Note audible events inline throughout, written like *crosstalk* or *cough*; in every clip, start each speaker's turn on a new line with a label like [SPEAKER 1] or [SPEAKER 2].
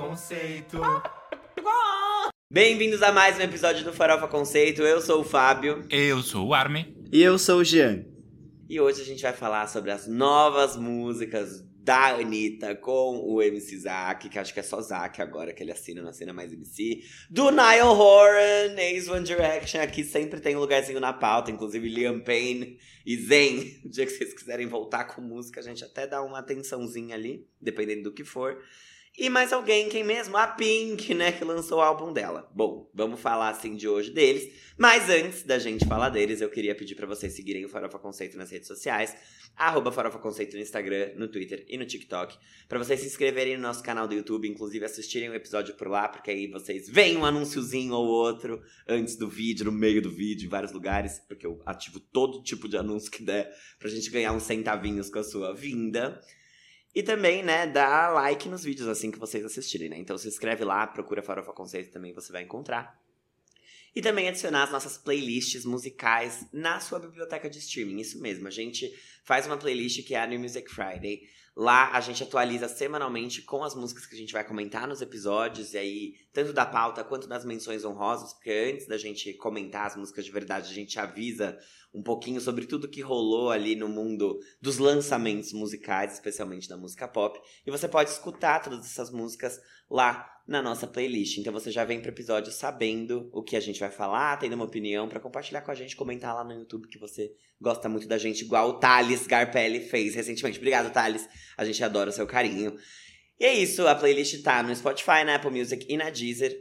[SPEAKER 1] Conceito. *laughs*
[SPEAKER 2] Bem-vindos a mais um episódio do Farofa Conceito. Eu sou o Fábio.
[SPEAKER 1] Eu sou o Armin.
[SPEAKER 3] E eu sou o Jean.
[SPEAKER 2] E hoje a gente vai falar sobre as novas músicas da Anitta com o MC Zack, que acho que é só Zack agora que ele assina, não assina mais MC. Do Niall Horan, ex One Direction, aqui sempre tem um lugarzinho na pauta, inclusive Liam Payne e Zen. *laughs* O dia que vocês quiserem voltar com música, a gente até dá uma atençãozinha ali, dependendo do que for. E mais alguém, quem mesmo? A Pink, né, que lançou o álbum dela. Bom, vamos falar assim de hoje deles. Mas antes da gente falar deles, eu queria pedir para vocês seguirem o Farofa Conceito nas redes sociais. Arroba Farofa Conceito no Instagram, no Twitter e no TikTok. para vocês se inscreverem no nosso canal do YouTube, inclusive assistirem o episódio por lá, porque aí vocês veem um anúnciozinho ou outro antes do vídeo, no meio do vídeo, em vários lugares. Porque eu ativo todo tipo de anúncio que der pra gente ganhar uns centavinhos com a sua vinda. E também, né, dá like nos vídeos assim que vocês assistirem, né? Então se inscreve lá, procura Farofa Conceito também, você vai encontrar. E também adicionar as nossas playlists musicais na sua biblioteca de streaming. Isso mesmo, a gente faz uma playlist que é a New Music Friday. Lá a gente atualiza semanalmente com as músicas que a gente vai comentar nos episódios, e aí, tanto da pauta quanto das menções honrosas, porque antes da gente comentar as músicas de verdade, a gente avisa um pouquinho sobre tudo que rolou ali no mundo dos lançamentos musicais, especialmente da música pop. E você pode escutar todas essas músicas lá na nossa playlist. Então você já vem pro episódio sabendo o que a gente vai falar, tendo uma opinião para compartilhar com a gente, comentar lá no YouTube que você gosta muito da gente, igual o Thales Garpelli fez recentemente. Obrigado, Thales. A gente adora o seu carinho. E é isso, a playlist tá no Spotify, na Apple Music e na Deezer.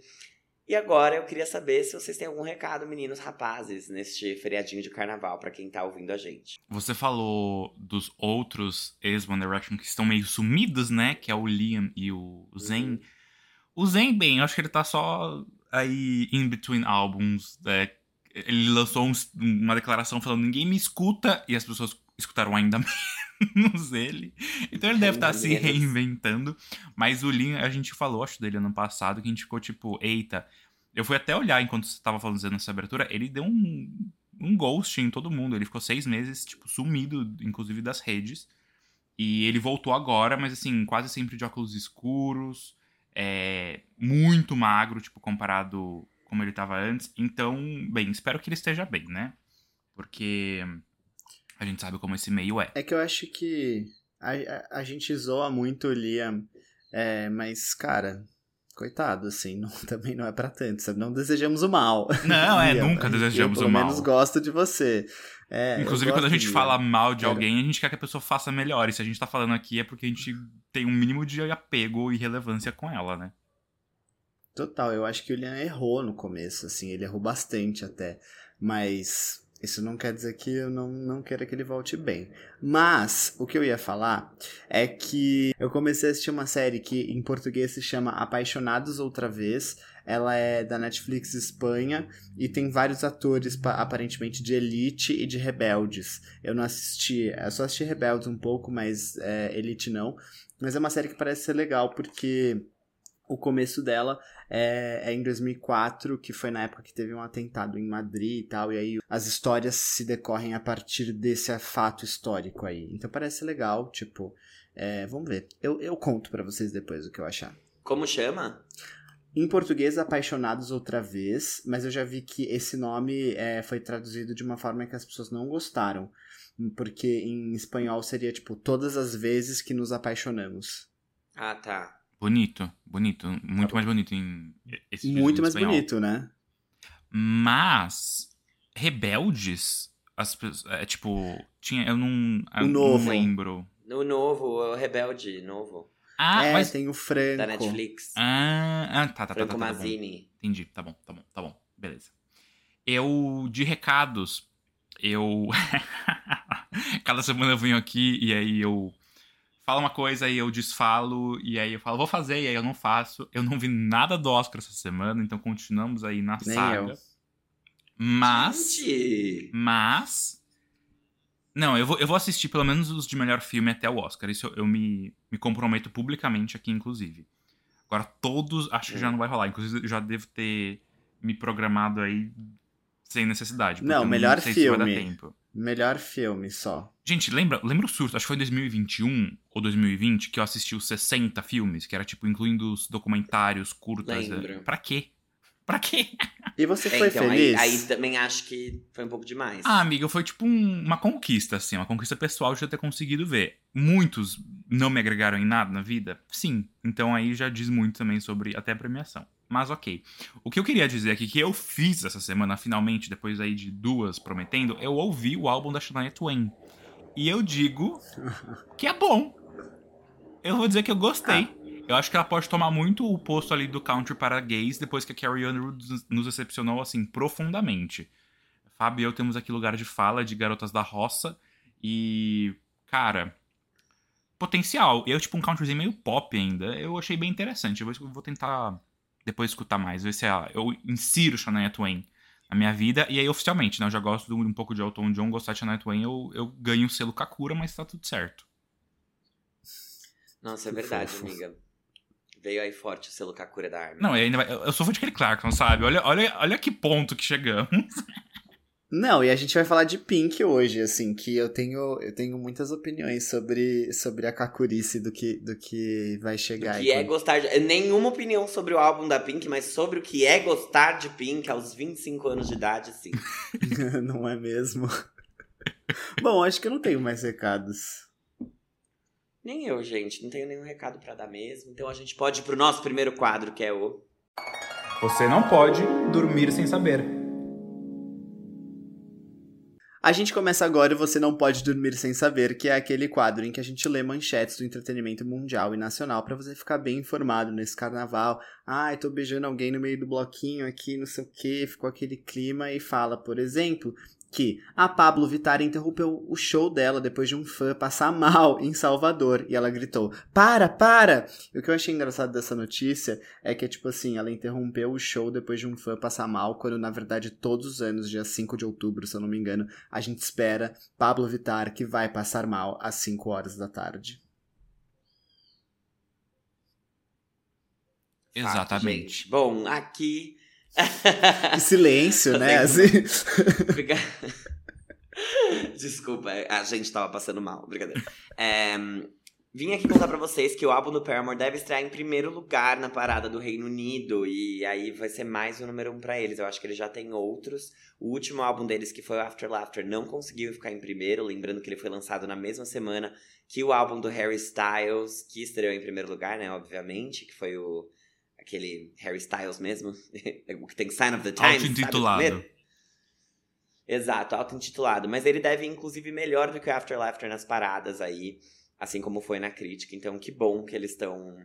[SPEAKER 2] E agora eu queria saber se vocês têm algum recado, meninos rapazes, neste feriadinho de carnaval, para quem tá ouvindo a gente.
[SPEAKER 1] Você falou dos outros ex-One Direction que estão meio sumidos, né? Que é o Liam e o Zen. Uhum. O Zen, bem, eu acho que ele tá só aí in between albums. Né? Ele lançou um, uma declaração falando: ninguém me escuta, e as pessoas escutaram ainda *laughs* menos ele. Então ele deve estar tá se reinventando. Mas o Lin, a gente falou, acho, dele ano passado, que a gente ficou tipo, eita. Eu fui até olhar enquanto você tava fazendo essa abertura, ele deu um, um ghost em todo mundo. Ele ficou seis meses, tipo, sumido, inclusive das redes. E ele voltou agora, mas assim, quase sempre de óculos escuros, é, muito magro, tipo, comparado como ele tava antes. Então, bem, espero que ele esteja bem, né? Porque a gente sabe como esse meio é.
[SPEAKER 3] É que eu acho que a, a, a gente zoa muito o Liam, é, mas, cara, coitado, assim, *laughs* não, também não é para tanto, sabe? Não desejamos o mal.
[SPEAKER 1] Não, é, *laughs* nunca desejamos
[SPEAKER 3] eu,
[SPEAKER 1] o mal.
[SPEAKER 3] Pelo menos gosto de você. É,
[SPEAKER 1] Inclusive, quando a gente fala mal de alguém, a gente quer que a pessoa faça melhor. E se a gente tá falando aqui é porque a gente tem um mínimo de apego e relevância com ela, né?
[SPEAKER 3] Total, eu acho que o Liam errou no começo, assim, ele errou bastante até. Mas isso não quer dizer que eu não, não queira que ele volte bem. Mas, o que eu ia falar é que eu comecei a assistir uma série que em português se chama Apaixonados Outra Vez. Ela é da Netflix Espanha e tem vários atores, aparentemente, de Elite e de Rebeldes. Eu não assisti, eu só assisti Rebeldes um pouco, mas é, Elite não. Mas é uma série que parece ser legal porque o começo dela é, é, em 2004, que foi na época que teve um atentado em Madrid e tal, e aí as histórias se decorrem a partir desse fato histórico aí. Então parece legal, tipo, é, vamos ver. Eu, eu conto para vocês depois o que eu achar.
[SPEAKER 2] Como chama?
[SPEAKER 3] Em português, Apaixonados Outra Vez, mas eu já vi que esse nome é, foi traduzido de uma forma que as pessoas não gostaram. Porque em espanhol seria tipo, todas as vezes que nos apaixonamos.
[SPEAKER 2] Ah, tá.
[SPEAKER 1] Bonito, bonito. Muito mais bonito em
[SPEAKER 3] esse Muito mais espanhol. bonito, né?
[SPEAKER 1] Mas Rebeldes, as é, tipo, tinha, eu não, eu
[SPEAKER 3] o novo.
[SPEAKER 1] não lembro.
[SPEAKER 2] O novo, o Rebelde, novo.
[SPEAKER 3] Ah, é, mas tem o Franco.
[SPEAKER 2] Da Netflix.
[SPEAKER 1] Ah, ah tá, tá,
[SPEAKER 2] Franco
[SPEAKER 1] tá,
[SPEAKER 2] tá, tá, Mazzini.
[SPEAKER 1] Tá Entendi, tá bom, tá bom, tá bom. Beleza. Eu, de recados, eu... *laughs* Cada semana eu venho aqui e aí eu fala uma coisa e eu desfalo, e aí eu falo, vou fazer, e aí eu não faço. Eu não vi nada do Oscar essa semana, então continuamos aí na
[SPEAKER 3] Nem
[SPEAKER 1] saga.
[SPEAKER 3] Eu.
[SPEAKER 1] Mas.
[SPEAKER 2] Gente.
[SPEAKER 1] Mas. Não, eu vou, eu vou assistir pelo menos os de melhor filme até o Oscar. Isso eu, eu me, me comprometo publicamente aqui, inclusive. Agora, todos acho que já não vai rolar. Inclusive, eu já devo ter me programado aí sem necessidade.
[SPEAKER 3] Não, melhor filme. Melhor filme só.
[SPEAKER 1] Gente, lembra, lembra o surto? Acho que foi em 2021 ou 2020 que eu assisti os 60 filmes, que era tipo incluindo os documentários, curtas.
[SPEAKER 2] Lembro.
[SPEAKER 1] Pra quê? Pra quê?
[SPEAKER 3] E você
[SPEAKER 2] É,
[SPEAKER 3] foi
[SPEAKER 2] então, aí,
[SPEAKER 3] feliz?
[SPEAKER 2] aí também acho que foi um pouco demais.
[SPEAKER 1] Ah, amiga, foi tipo um- uma conquista, assim, uma conquista pessoal de eu ter conseguido ver. Muitos não me agregaram em nada na vida? Sim. Então aí já diz muito também sobre até a premiação. Mas ok. O que eu queria dizer aqui que eu fiz essa semana, finalmente, depois aí de duas prometendo, eu ouvi o álbum da Shania Twain. E eu digo que é bom. Eu vou dizer que eu gostei. Eu acho que ela pode tomar muito o posto ali do country para gays depois que a Carrie Underwood nos decepcionou, assim, profundamente. Fábio e eu temos aqui lugar de fala de garotas da roça. E, cara, potencial. Eu, tipo, um countryzinho meio pop ainda. Eu achei bem interessante. Eu vou, tentar depois escutar mais. Ver se ela, eu insiro Shania Twain na minha vida. E aí, oficialmente, né? Eu já gosto de um, um pouco de Elton John, gostar de Shania Twain. Eu, eu ganho o selo Kakura, mas tá tudo certo.
[SPEAKER 2] Nossa, é verdade, amiga. Veio aí forte o selo Kakura da Armin.
[SPEAKER 1] Não, e ainda vai- eu eu sou fã de Kelly Clarkson, sabe? Olha, olha, olha que ponto que chegamos. *laughs*
[SPEAKER 3] Não, e a gente vai falar de Pink hoje, assim, que eu tenho, eu tenho muitas opiniões sobre, sobre a Kakurice do que, do que vai chegar.
[SPEAKER 2] que
[SPEAKER 3] e
[SPEAKER 2] é
[SPEAKER 3] quando-
[SPEAKER 2] gostar de... Nenhuma opinião sobre o álbum da Pink, mas sobre o que é gostar de Pink aos 25 anos de idade, sim. *laughs*
[SPEAKER 3] não é mesmo? Bom, acho que eu não tenho mais recados.
[SPEAKER 2] Nem eu, gente. Não tenho nenhum recado pra dar mesmo. Então a gente pode ir pro nosso primeiro quadro, que é o...
[SPEAKER 1] Você não pode dormir sem saber.
[SPEAKER 3] A gente começa agora e você não pode dormir sem saber, que é aquele quadro em que a gente lê manchetes do entretenimento mundial e nacional pra você ficar bem informado nesse carnaval. Ai, tô beijando alguém no meio do bloquinho aqui, não sei o que, ficou aquele clima e fala, por exemplo, que a Pablo Vittar interrompeu o show dela depois de um fã passar mal em Salvador e ela gritou: "Para, para!". E o que eu achei engraçado dessa notícia é que tipo assim, ela interrompeu o show depois de um fã passar mal, quando na verdade todos os anos, dia 5 de outubro, se eu não me engano, a gente espera Pablo Vittar que vai passar mal às 5 horas da tarde.
[SPEAKER 1] Exatamente.
[SPEAKER 2] gente. Bom, aqui...
[SPEAKER 3] Que *laughs* silêncio, né?
[SPEAKER 2] Assim. Fica- *laughs* Desculpa, a gente tava passando mal, brincadeira. É, vim aqui contar pra vocês que o álbum do Paramore deve estrear em primeiro lugar na parada do Reino Unido. E aí vai ser mais o número um pra eles. Eu acho que eles já têm outros. O último álbum deles, que foi o After Laughter, não conseguiu ficar em primeiro. Lembrando que ele foi lançado na mesma semana que o álbum do Harry Styles, que estreou em primeiro lugar, né? Obviamente, que foi o. Aquele Harry Styles mesmo, o *laughs* que tem Sign of the Times.
[SPEAKER 1] Auto-intitulado.
[SPEAKER 2] Exato, auto-intitulado. Mas ele deve, inclusive, melhor do que o After Laughter nas paradas aí, assim como foi na crítica. Então, que bom que eles estão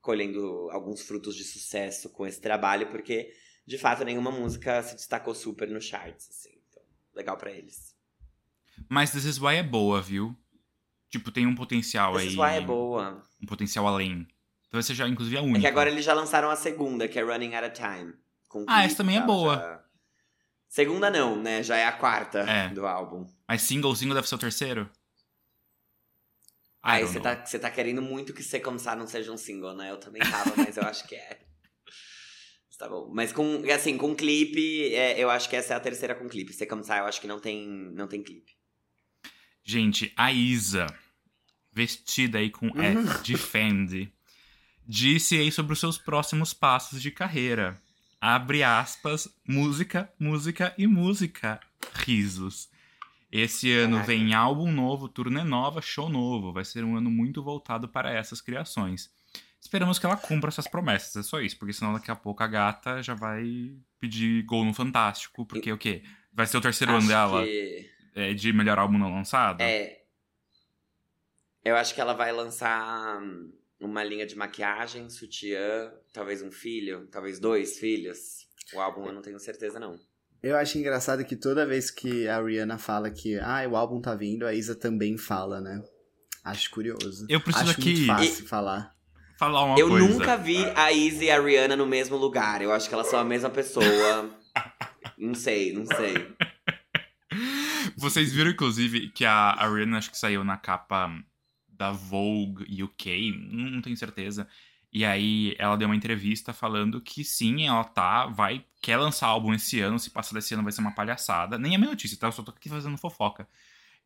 [SPEAKER 2] colhendo alguns frutos de sucesso com esse trabalho, porque, de fato, nenhuma música se destacou super no charts, assim. Então, legal pra eles.
[SPEAKER 1] Mas This Is Why é boa, viu? Tipo, tem um potencial
[SPEAKER 2] This
[SPEAKER 1] aí.
[SPEAKER 2] is why é boa.
[SPEAKER 1] Um potencial além. Talvez seja, inclusive, a única.
[SPEAKER 2] É que agora eles já lançaram a segunda, que é Running Out of Time. com
[SPEAKER 1] Ah, essa também é boa.
[SPEAKER 2] já- Segunda não, né? Já é a quarta
[SPEAKER 1] É.
[SPEAKER 2] do álbum.
[SPEAKER 1] Mas single, single deve ser o terceiro?
[SPEAKER 2] Aí você tá, tá querendo muito que Você Sá não seja um single, né? Eu também tava, mas eu acho que é. *laughs* Tá bom. Mas com, assim, com clipe, é, eu acho que essa é a terceira com clipe. Você Sá, eu acho que não tem, não tem clipe.
[SPEAKER 1] Gente, a Isa, vestida aí com *laughs* F de Fendi, disse aí sobre os seus próximos passos de carreira. Abre aspas, música, música e música. Risos. Esse ano
[SPEAKER 2] Caraca.
[SPEAKER 1] vem álbum novo, turnê nova, show novo. Vai ser um ano muito voltado para essas criações. Esperamos que ela cumpra essas promessas, é só isso, porque senão daqui a pouco a gata já vai pedir gol no Fantástico, porque o quê? Vai ser o terceiro ano
[SPEAKER 2] Acho
[SPEAKER 1] dela
[SPEAKER 2] que-
[SPEAKER 1] é, de melhor álbum não lançado?
[SPEAKER 2] É. Eu acho que ela vai lançar hum, uma linha de maquiagem, sutiã, talvez um filho, talvez dois filhos. O álbum eu não tenho certeza, não.
[SPEAKER 3] Eu acho engraçado que toda vez que a Rihanna fala que ah, o álbum tá vindo, a Isa também fala, né? Acho curioso.
[SPEAKER 1] Eu preciso
[SPEAKER 3] Acho
[SPEAKER 1] aqui
[SPEAKER 3] muito fácil falar.
[SPEAKER 1] falar uma
[SPEAKER 2] eu
[SPEAKER 1] coisa.
[SPEAKER 2] nunca vi a Izzy e a Rihanna no mesmo lugar. Eu acho que elas são a mesma pessoa. *laughs* não sei, não sei.
[SPEAKER 1] Vocês viram, inclusive, que a Ariana acho que saiu na capa da Vogue UK, não tenho certeza. E aí ela deu uma entrevista falando que sim, ela tá, vai, quer lançar álbum esse ano, se passar desse ano vai ser uma palhaçada. Nem é minha notícia, tá? Eu só tô aqui fazendo fofoca.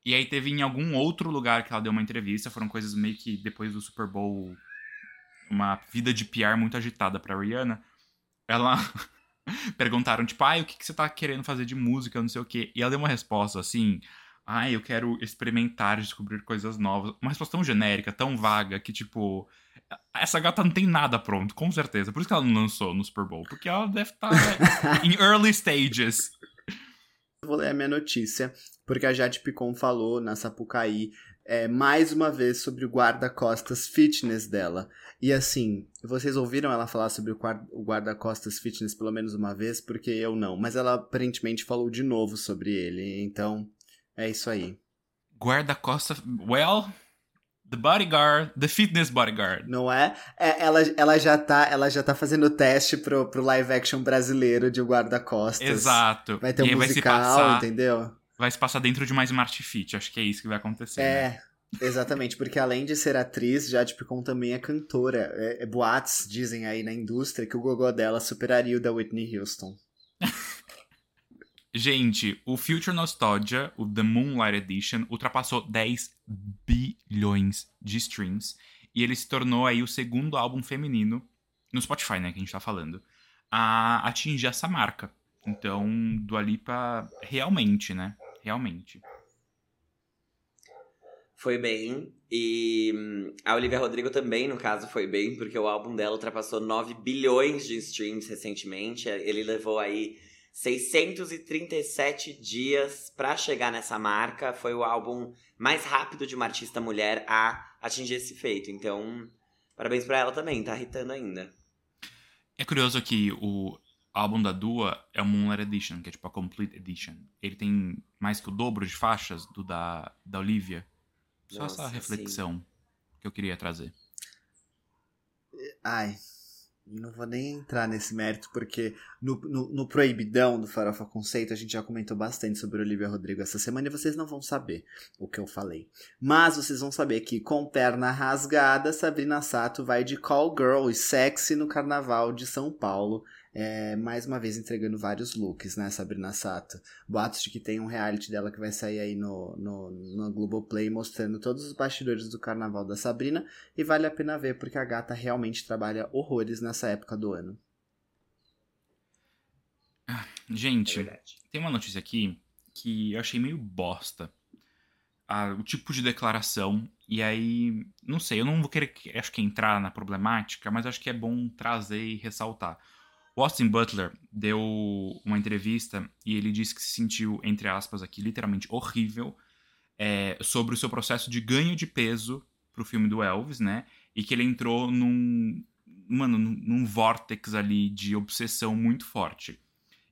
[SPEAKER 1] E aí teve em algum outro lugar que ela deu uma entrevista, foram coisas meio que depois do Super Bowl, uma vida de PR muito agitada pra Rihanna. Ela *laughs* perguntaram, tipo, ai, o que, que você tá querendo fazer de música, não sei o quê. E ela deu uma resposta assim, ai, eu quero experimentar, descobrir coisas novas. Uma resposta tão genérica, tão vaga, que tipo, essa gata não tem nada pronto, com certeza. Por isso que ela não lançou no Super Bowl, porque ela deve estar tá *laughs* em early stages.
[SPEAKER 3] Vou ler a minha notícia, porque a Jade Picon falou na Sapucaí é, mais uma vez sobre o guarda-costas fitness dela. E assim, vocês ouviram ela falar sobre o guarda-costas fitness pelo menos uma vez, porque eu não. Mas ela aparentemente falou de novo sobre ele. Então, é isso aí.
[SPEAKER 1] Guarda-costas. Well, The Bodyguard, The Fitness Bodyguard.
[SPEAKER 3] Não é? é? ela, ela, já tá, ela já tá fazendo teste pro, pro live action brasileiro de guarda-costas.
[SPEAKER 1] Exato.
[SPEAKER 3] Vai ter um musical, passar, entendeu?
[SPEAKER 1] Vai se passar dentro de uma Smart Fit. Acho que é isso que vai acontecer.
[SPEAKER 3] É.
[SPEAKER 1] Né?
[SPEAKER 3] Exatamente, porque além de ser atriz, Jade Picon também é cantora. É, é, boatos dizem aí na indústria que o gogó dela superaria o da Whitney Houston. *laughs*
[SPEAKER 1] Gente, o Future Nostalgia, o The Moonlight Edition, ultrapassou 10 bilhões de streams. E ele se tornou aí o segundo álbum feminino, no Spotify, né, que a gente tá falando, a atingir essa marca. Então, do Alipa, realmente, né? Realmente.
[SPEAKER 2] Foi bem. E hum, a Olivia Rodrigo também, no caso, foi bem, porque o álbum dela ultrapassou 9 bilhões de streams recentemente. Ele levou aí 637 dias para chegar nessa marca. Foi o álbum mais rápido de uma artista mulher a atingir esse feito. Então, parabéns para ela também, tá irritando ainda.
[SPEAKER 1] É curioso que o álbum da Dua é o Moonlight Edition, que é tipo a Complete Edition. Ele tem mais que o dobro de faixas do da, da Olivia. Só Nossa, essa reflexão sim. que eu queria trazer.
[SPEAKER 3] Ai, não vou nem entrar nesse mérito, porque no, no, no, Proibidão do Farofa Conceito a gente já comentou bastante sobre Olivia Rodrigo essa semana e vocês não vão saber o que eu falei. Mas vocês vão saber que, com perna rasgada, Sabrina Sato vai de call girl e sexy no Carnaval de São Paulo é, mais uma vez entregando vários looks, né, Sabrina Sato. Boatos de que tem um reality dela que vai sair aí no, no, no Globoplay mostrando todos os bastidores do carnaval da Sabrina e vale a pena ver porque a gata realmente trabalha horrores nessa época do ano.
[SPEAKER 1] Ah, gente, é tem uma notícia aqui que eu achei meio bosta. Ah, o tipo de declaração. E aí, não sei, eu não vou querer, acho que entrar na problemática, mas acho que é bom trazer e ressaltar. O Austin Butler deu uma entrevista e ele disse que se sentiu, entre aspas, aqui, literalmente horrível é, sobre o seu processo de ganho de peso pro filme do Elvis, né? E que ele entrou num, mano, num vórtex ali de obsessão muito forte.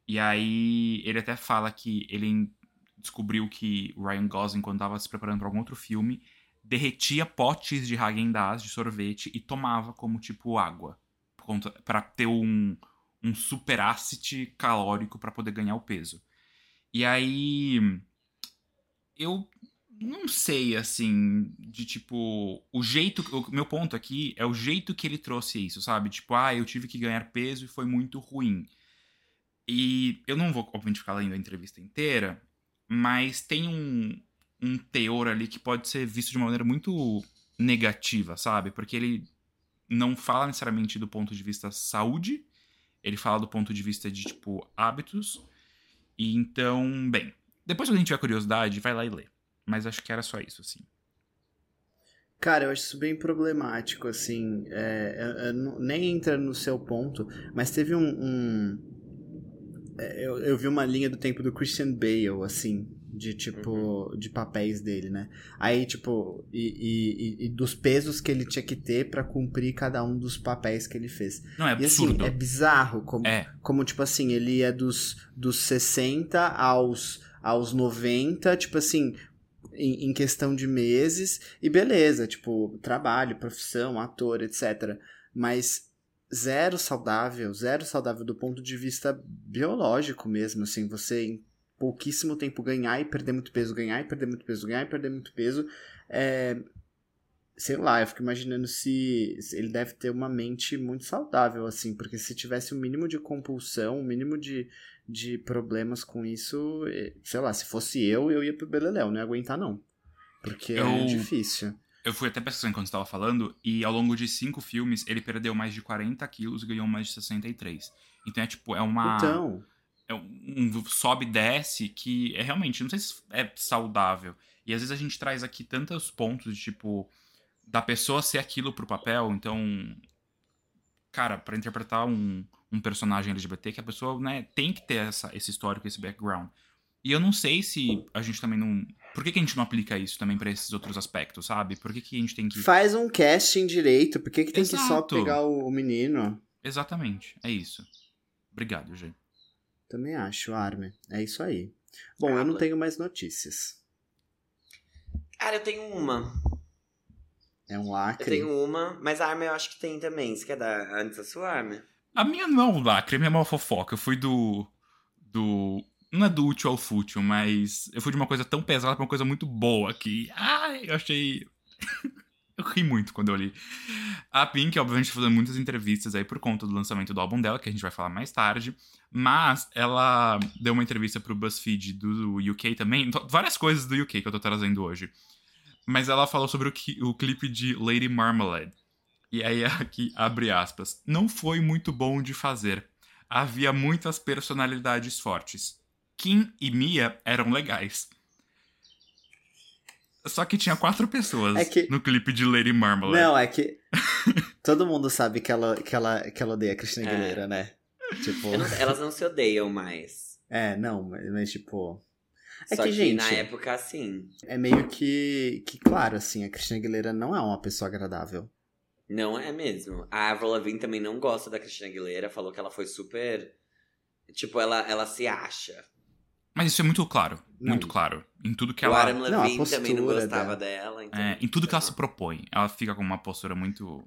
[SPEAKER 1] E aí ele até fala que ele descobriu que Ryan Gosling, quando estava se preparando para algum outro filme, derretia potes de Häagen-Dazs, de sorvete, e tomava como, tipo, água. para ter um, um superávit calórico para poder ganhar o peso. E aí eu não sei assim, de tipo, o jeito, o meu ponto aqui é o jeito que ele trouxe isso, sabe? Tipo, ah, eu tive que ganhar peso e foi muito ruim. E eu não vou, obviamente, ficar lendo a entrevista inteira, mas tem um, um teor ali que pode ser visto de uma maneira muito negativa, sabe? Porque ele não fala necessariamente do ponto de vista saúde, ele fala do ponto de vista de, tipo, hábitos. E então, bem, depois que a gente tiver curiosidade, vai lá e lê. Mas acho que era só isso, assim.
[SPEAKER 3] Cara, eu acho isso bem problemático, assim. É, é, é, nem entra no seu ponto, mas teve um. um é, eu, eu vi uma linha do tempo do Christian Bale, assim, de tipo uhum. de papéis dele, né? Aí tipo e, e, e, dos pesos que ele tinha que ter para cumprir cada um dos papéis que ele fez.
[SPEAKER 1] Não é
[SPEAKER 3] absurdo. E, assim, é bizarro como
[SPEAKER 1] é.
[SPEAKER 3] como tipo assim, ele é dos dos 60 aos aos 90, tipo assim, em, em questão de meses e beleza, tipo, trabalho, profissão, ator, etc. Mas zero saudável, zero saudável do ponto de vista biológico mesmo, assim, você pouquíssimo tempo ganhar e perder muito peso, ganhar e perder muito peso, ganhar e perder muito peso. É, sei lá, eu fico imaginando se, se, ele deve ter uma mente muito saudável, assim, porque se tivesse o um mínimo de compulsão, o um mínimo de, de problemas com isso, sei lá, se fosse eu, eu ia pro Beleléu, não ia aguentar não. Porque é eu, é difícil.
[SPEAKER 1] Eu fui até pesquisando enquanto estava falando, e ao longo de cinco filmes, ele perdeu mais de 40 quilos e ganhou mais de 63. Então é tipo, é uma...
[SPEAKER 3] Então...
[SPEAKER 1] É um sobe e desce que é realmente, não sei se é saudável. E às vezes a gente traz aqui tantos pontos de tipo da pessoa ser aquilo pro papel, então cara, para interpretar um, um personagem LGBT que a pessoa, né, tem que ter essa, esse histórico, esse background. E eu não sei se a gente também não. Por que, que a gente não aplica isso também para esses outros aspectos, sabe? Por que, que a gente tem que.
[SPEAKER 3] Faz um casting direito, por que, que tem Exato. que só pegar o, o menino?
[SPEAKER 1] Exatamente, é isso. Obrigado, G.
[SPEAKER 3] Também acho, Arme. É isso aí. Bom, eu não tenho mais notícias.
[SPEAKER 2] Cara, eu tenho uma.
[SPEAKER 3] É um lacre.
[SPEAKER 2] Eu tenho uma, mas a Arma eu acho que tem também. Você quer dar antes a sua Arma?
[SPEAKER 1] A minha não é um lacre, a minha é uma fofoca. Eu fui do. do. Não é do útil ao fútil, mas eu fui de uma coisa tão pesada pra uma coisa muito boa que. Ai, eu achei. *laughs* Eu ri muito quando eu li. A Pink, obviamente, fazendo muitas entrevistas aí por conta do lançamento do álbum dela, que a gente vai falar mais tarde. Mas ela deu uma entrevista pro BuzzFeed do UK também. Várias coisas do UK que eu tô trazendo hoje. Mas ela falou sobre o, o clipe de Lady Marmalade. E aí *laughs* aqui abre aspas. Não foi muito bom de fazer. Havia muitas personalidades fortes. Kim e Mia eram legais. Só que tinha quatro pessoas é que... no clipe de Lady Marmalade.
[SPEAKER 3] Não, é que. *laughs* Todo mundo sabe que ela, que ela, que ela odeia a Cristina é. Aguilera, né?
[SPEAKER 2] Tipo... Não, elas *laughs* não se odeiam mais.
[SPEAKER 3] É, não, mas, mas tipo.
[SPEAKER 2] É Só que, que, gente, na época, assim.
[SPEAKER 3] É meio que, que, claro, assim, a Cristina Aguilera não é uma pessoa agradável.
[SPEAKER 2] Não é mesmo. A Avril Lavigne também não gosta da Cristina Aguilera, falou que ela foi super. Tipo, ela, ela se acha.
[SPEAKER 1] Mas isso é muito claro. Não. Muito claro. Em tudo que o ela.
[SPEAKER 2] Adam Levine não, também não gostava dela. dela então...
[SPEAKER 1] é, em tudo que ela se propõe. Ela fica com uma postura muito.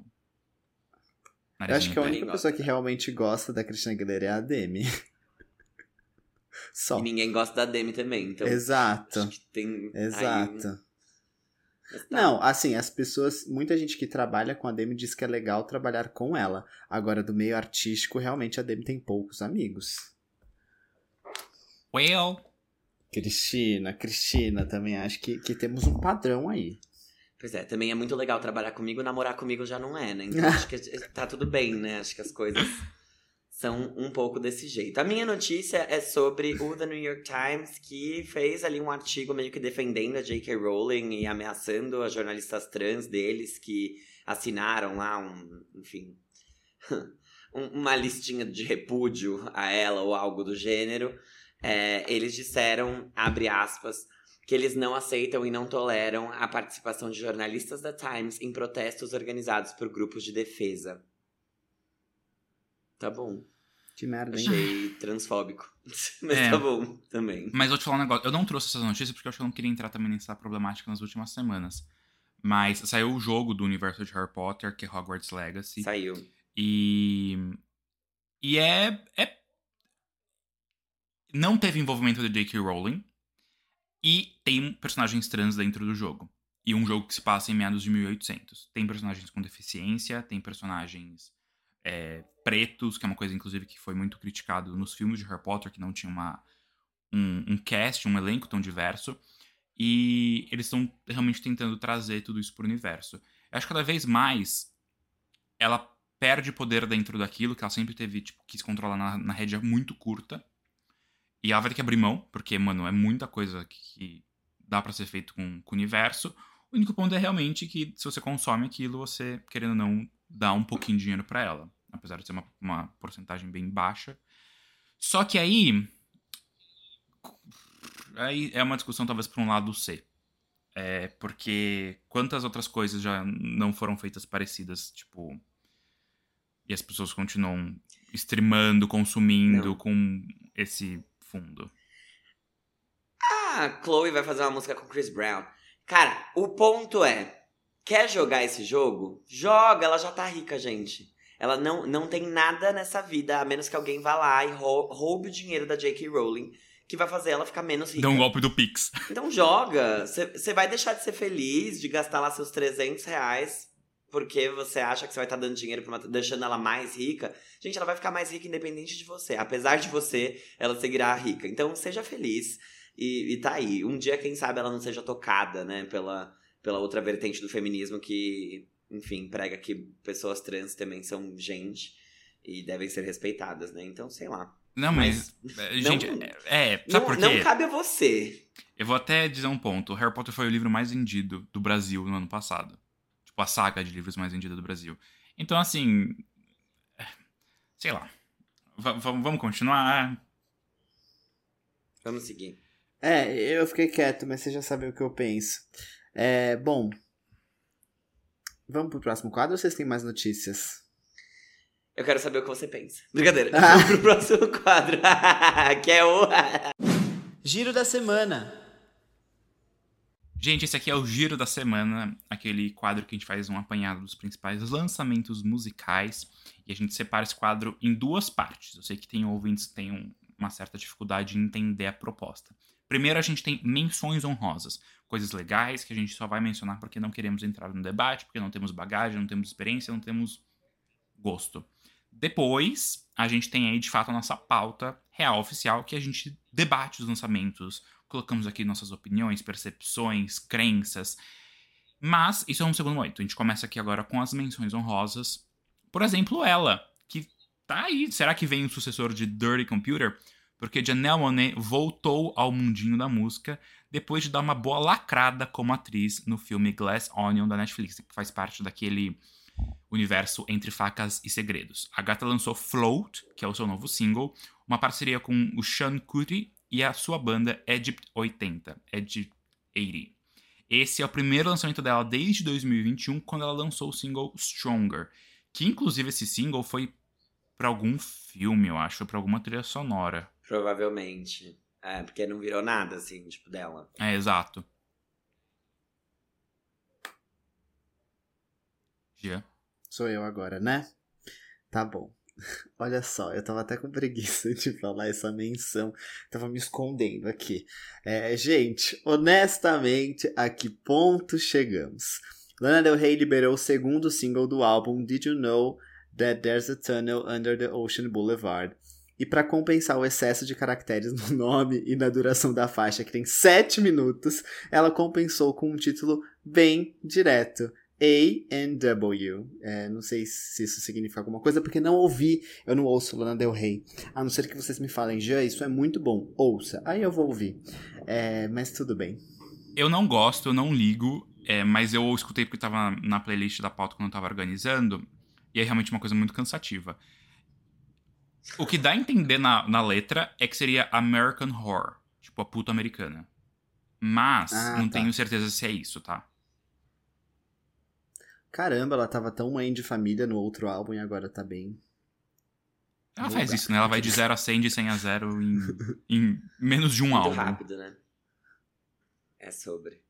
[SPEAKER 3] Eu acho que a única pessoa que realmente gosta da Cristina Aguilera é a Demi. *laughs*
[SPEAKER 2] Só. E ninguém gosta da Demi também, então.
[SPEAKER 3] Exato.
[SPEAKER 2] tem.
[SPEAKER 3] Exato. Aí... Tá. Não, assim, as pessoas. Muita gente que trabalha com a Demi diz que é legal trabalhar com ela. Agora, do meio artístico, realmente a Demi tem poucos amigos.
[SPEAKER 1] Well.
[SPEAKER 3] Cristina, Cristina, também acho que, que temos um padrão aí.
[SPEAKER 2] Pois é, também é muito legal trabalhar comigo, namorar comigo já não é, né? Então acho que tá tudo bem, né? Acho que as coisas são um pouco desse jeito. A minha notícia é sobre o The New York Times, que fez ali um artigo meio que defendendo a J.K. Rowling e ameaçando as jornalistas trans deles que assinaram lá um, enfim, *laughs* uma listinha de repúdio a ela ou algo do gênero. É, eles disseram, abre aspas, que eles não aceitam e não toleram a participação de jornalistas da Times em protestos organizados por grupos de defesa. Tá bom.
[SPEAKER 3] Que merda, hein?
[SPEAKER 2] Achei transfóbico. *laughs* Mas é, tá bom também.
[SPEAKER 1] Mas vou te falar um negócio. Eu não trouxe essas notícias porque eu acho que eu não queria entrar também nessa problemática nas últimas semanas. Mas saiu o jogo do universo de Harry Potter, que é Hogwarts Legacy.
[SPEAKER 2] Saiu.
[SPEAKER 1] E. E é. é... Não teve envolvimento de J.K. Rowling. E tem personagens trans dentro do jogo. E um jogo que se passa em meados de 1800. Tem personagens com deficiência, tem personagens é, pretos, que é uma coisa, inclusive, que foi muito criticado nos filmes de Harry Potter, que não tinha uma, um, um cast, um elenco tão diverso. E eles estão realmente tentando trazer tudo isso para o universo. Eu acho que cada vez mais ela perde poder dentro daquilo que ela sempre teve, tipo, quis controlar na, na rédea muito curta. E ela vai ter que abrir mão, porque, mano, é muita coisa que dá para ser feito com, com o universo. O único ponto é realmente que se você consome aquilo, você, querendo ou não, dá um pouquinho de dinheiro para ela. Apesar de ser uma, uma porcentagem bem baixa. Só que aí. Aí é uma discussão talvez para um lado C. É, porque quantas outras coisas já não foram feitas parecidas, tipo. E as pessoas continuam streamando, consumindo não. com esse fundo.
[SPEAKER 2] Ah, Chloe vai fazer uma música com Chris Brown. Cara, o ponto é: quer jogar esse jogo? Joga, ela já tá rica, gente. Ela não, não tem nada nessa vida, a menos que alguém vá lá e roube o dinheiro da J.K. Rowling, que vai fazer ela ficar menos rica.
[SPEAKER 1] Deu um golpe do Pix.
[SPEAKER 2] Então joga. Você vai deixar de ser feliz, de gastar lá seus 300 reais, porque você acha que você vai estar dando dinheiro pra uma, deixando ela mais rica. Gente, ela vai ficar mais rica independente de você. Apesar de você, ela seguirá rica. Então seja feliz. E, e tá aí. Um dia, quem sabe, ela não seja tocada, né, pela, pela outra vertente do feminismo que, enfim, prega que pessoas trans também são gente e devem ser respeitadas, né? Então, sei lá.
[SPEAKER 1] Não, mas. é, gente,
[SPEAKER 2] não-
[SPEAKER 1] é. é, Sabe
[SPEAKER 2] Não,
[SPEAKER 1] por quê?
[SPEAKER 2] não cabe a você.
[SPEAKER 1] Eu vou até dizer um ponto. O Harry Potter foi o livro mais vendido do Brasil no ano passado. Tipo, a saga de livros mais vendida do Brasil. Então, assim. é, Sei lá. Va- vamos continuar.
[SPEAKER 2] Vamos seguir.
[SPEAKER 3] É, eu fiquei quieto, mas você já sabe o que eu penso. É, bom. Vamos pro próximo quadro ou vocês têm mais notícias?
[SPEAKER 2] Eu quero saber o que você pensa. Brincadeira.
[SPEAKER 3] Ah. *laughs*
[SPEAKER 2] Vamos pro próximo quadro. *laughs* que é o.
[SPEAKER 3] Giro da semana.
[SPEAKER 1] Gente, esse aqui é o Giro da Semana, aquele quadro que a gente faz um apanhado dos principais lançamentos musicais. E a gente separa esse quadro em duas partes. Eu sei que tem ouvintes que têm um- uma certa dificuldade em entender a proposta. Primeiro, a gente tem menções honrosas, coisas legais que a gente só vai mencionar porque não queremos entrar no debate, porque não temos bagagem, não temos experiência, não temos gosto. Depois, a gente tem aí de fato a nossa pauta real oficial, que a gente debate os lançamentos, colocamos aqui nossas opiniões, percepções, crenças. Mas isso é um segundo momento. A gente começa aqui agora com as menções honrosas. Por exemplo, ela, que tá aí. Será que vem o sucessor de Dirty Computer? Porque Janelle Monáe voltou ao mundinho da música depois de dar uma boa lacrada como atriz no filme Glass Onion da Netflix, que faz parte daquele universo entre facas e segredos. A gata lançou Float, que é o seu novo single, uma parceria com o Sean Kuti e a sua banda Egypt 80, Egypt 80. Esse é o primeiro lançamento dela desde 2021, quando ela lançou o single Stronger, que inclusive esse single foi pra algum filme, eu acho, pra alguma trilha sonora.
[SPEAKER 2] Provavelmente. É, porque não virou nada, assim, tipo, dela.
[SPEAKER 1] É, exato. Gia.
[SPEAKER 3] Sou eu agora, né? Tá bom. Olha só, eu tava até com preguiça *laughs* de falar essa menção. Tava me escondendo aqui. É, gente, honestamente, a que ponto chegamos? Lana Del Rey liberou o segundo single do álbum Did You Know That There's a Tunnel Under the Ocean Boulevard? E para compensar o excesso de caracteres *laughs* no nome e na duração da faixa, que tem 7 minutos, ela compensou com um título bem direto. A&W. É, não sei se isso significa alguma coisa, porque não ouvi, eu não ouço Lana Del Rey. A não ser que vocês me falem, Jean, isso é muito bom, ouça. Aí eu vou ouvir. É, mas tudo bem.
[SPEAKER 1] Eu não gosto, eu não ligo, é, mas eu escutei porque tava na playlist da pauta quando eu tava organizando, e é realmente uma coisa muito cansativa. O que dá a entender na, na letra é que seria American Horror, tipo a puta americana. Mas
[SPEAKER 3] Ah,
[SPEAKER 1] não
[SPEAKER 3] tá.
[SPEAKER 1] tenho certeza se é isso, tá?
[SPEAKER 3] Caramba, ela tava tão mãe de família no outro álbum e agora tá bem.
[SPEAKER 1] Ela faz isso, né? Ela vai de 0 a 100, de 100 a 0 em, em menos de um
[SPEAKER 2] Muito
[SPEAKER 1] álbum.
[SPEAKER 2] rápido, né? É sobre.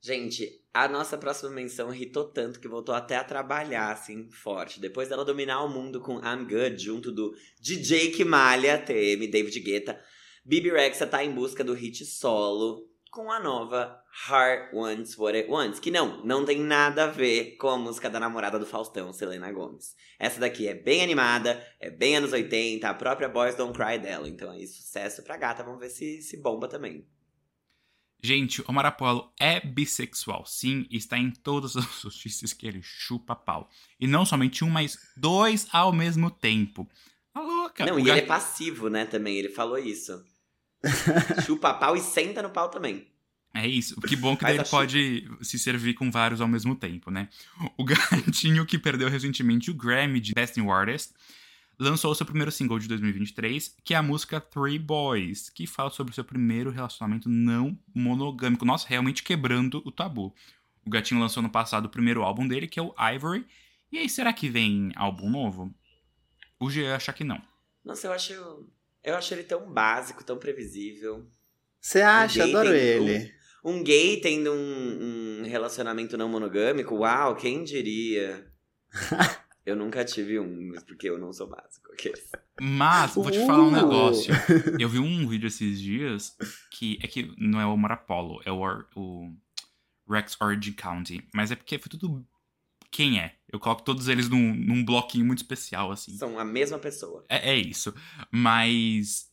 [SPEAKER 2] Gente, a nossa próxima menção irritou tanto que voltou até a trabalhar, assim, forte. Depois dela dominar o mundo com I'm Good, junto do DJ que malha, TM, David Guetta, Bibi Rexa tá em busca do hit solo com a nova Heart Wants What It Wants, que não, não tem nada a ver com a música da namorada do Faustão, Selena Gomez. Essa daqui é bem animada, é bem anos 80, a própria Boys Don't Cry dela, então é sucesso pra gata, vamos ver se, se bomba também.
[SPEAKER 1] Gente, o Marapolo é bissexual, sim, e está em todas as *laughs* notícias que ele chupa pau. E não somente um, mas dois ao mesmo tempo. Tá louca?
[SPEAKER 2] Não, e ele é passivo, né, também, ele falou isso. *laughs* Chupa pau e senta no pau também.
[SPEAKER 1] É isso. Que bom que ele pode se servir com vários ao mesmo tempo, né? O *laughs* gatinho que perdeu recentemente o Grammy de Best New Artist lançou seu primeiro single de 2023, que é a música Three Boys, que fala sobre o seu primeiro relacionamento não monogâmico. Nossa, realmente quebrando o tabu. O gatinho lançou no passado o primeiro álbum dele, que é o Ivory. E aí, será que vem álbum novo? O G acha que não.
[SPEAKER 2] Nossa, eu acho. Eu acho ele tão básico, tão previsível.
[SPEAKER 3] Você acha?
[SPEAKER 2] Ninguém
[SPEAKER 3] Adoro ele.
[SPEAKER 2] Um gay tendo um, um relacionamento não monogâmico, uau, quem diria? *laughs* Eu nunca tive um, porque eu não sou básico. aqueles.
[SPEAKER 1] Mas, vou te falar um
[SPEAKER 3] Uh!
[SPEAKER 1] negócio. *laughs* Eu vi um vídeo esses dias que é que não é o Marapolo, é o, o Rex Orange County. Mas é porque foi tudo quem é. Eu coloco todos eles num, num bloquinho muito especial, assim.
[SPEAKER 2] São a mesma pessoa.
[SPEAKER 1] É, é isso. Mas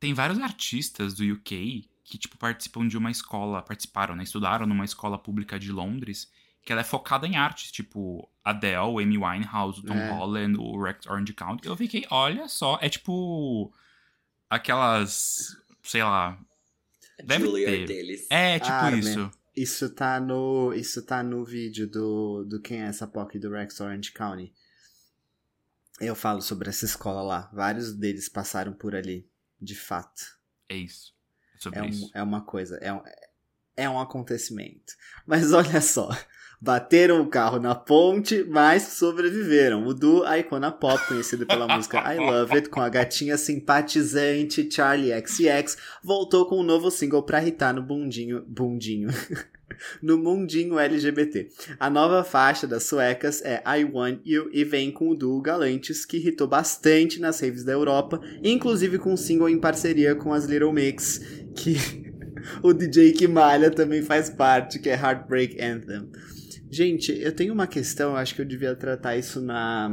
[SPEAKER 1] tem vários artistas do UK que, tipo, participam de uma escola, participaram, né? Estudaram numa escola pública de Londres, que ela é focada em artes, tipo Adele, Amy Winehouse, o Tom
[SPEAKER 3] É.
[SPEAKER 1] Holland, o Rex Orange County. Eu fiquei, olha só, é tipo aquelas, sei lá, Deve
[SPEAKER 2] Julia
[SPEAKER 1] ter.
[SPEAKER 2] deles.
[SPEAKER 1] é tipo
[SPEAKER 3] Armin.
[SPEAKER 1] isso.
[SPEAKER 3] Isso tá no. Isso tá no vídeo do, do Quem é essa POC do Rex Orange County. Eu falo sobre essa escola lá. Vários deles passaram por ali. De fato.
[SPEAKER 1] É isso. É
[SPEAKER 3] É, um- é uma coisa. É um, é um acontecimento. Mas olha só. Bateram o carro na ponte, mas sobreviveram. O Du, a icona pop, conhecido pela *laughs* música I Love It, com a gatinha simpatizante Charlie XX, voltou com um novo single pra irritar no bundinho. Bundinho. *laughs* no mundinho LGBT. A nova faixa das suecas é I Want You e vem com o duo Galantes, que irritou bastante nas raves da Europa, inclusive com um single em parceria com as Little Mix, que *laughs* o DJ que malha também faz parte, que é Heartbreak Anthem. Gente, eu tenho uma questão, eu acho que eu devia tratar isso na,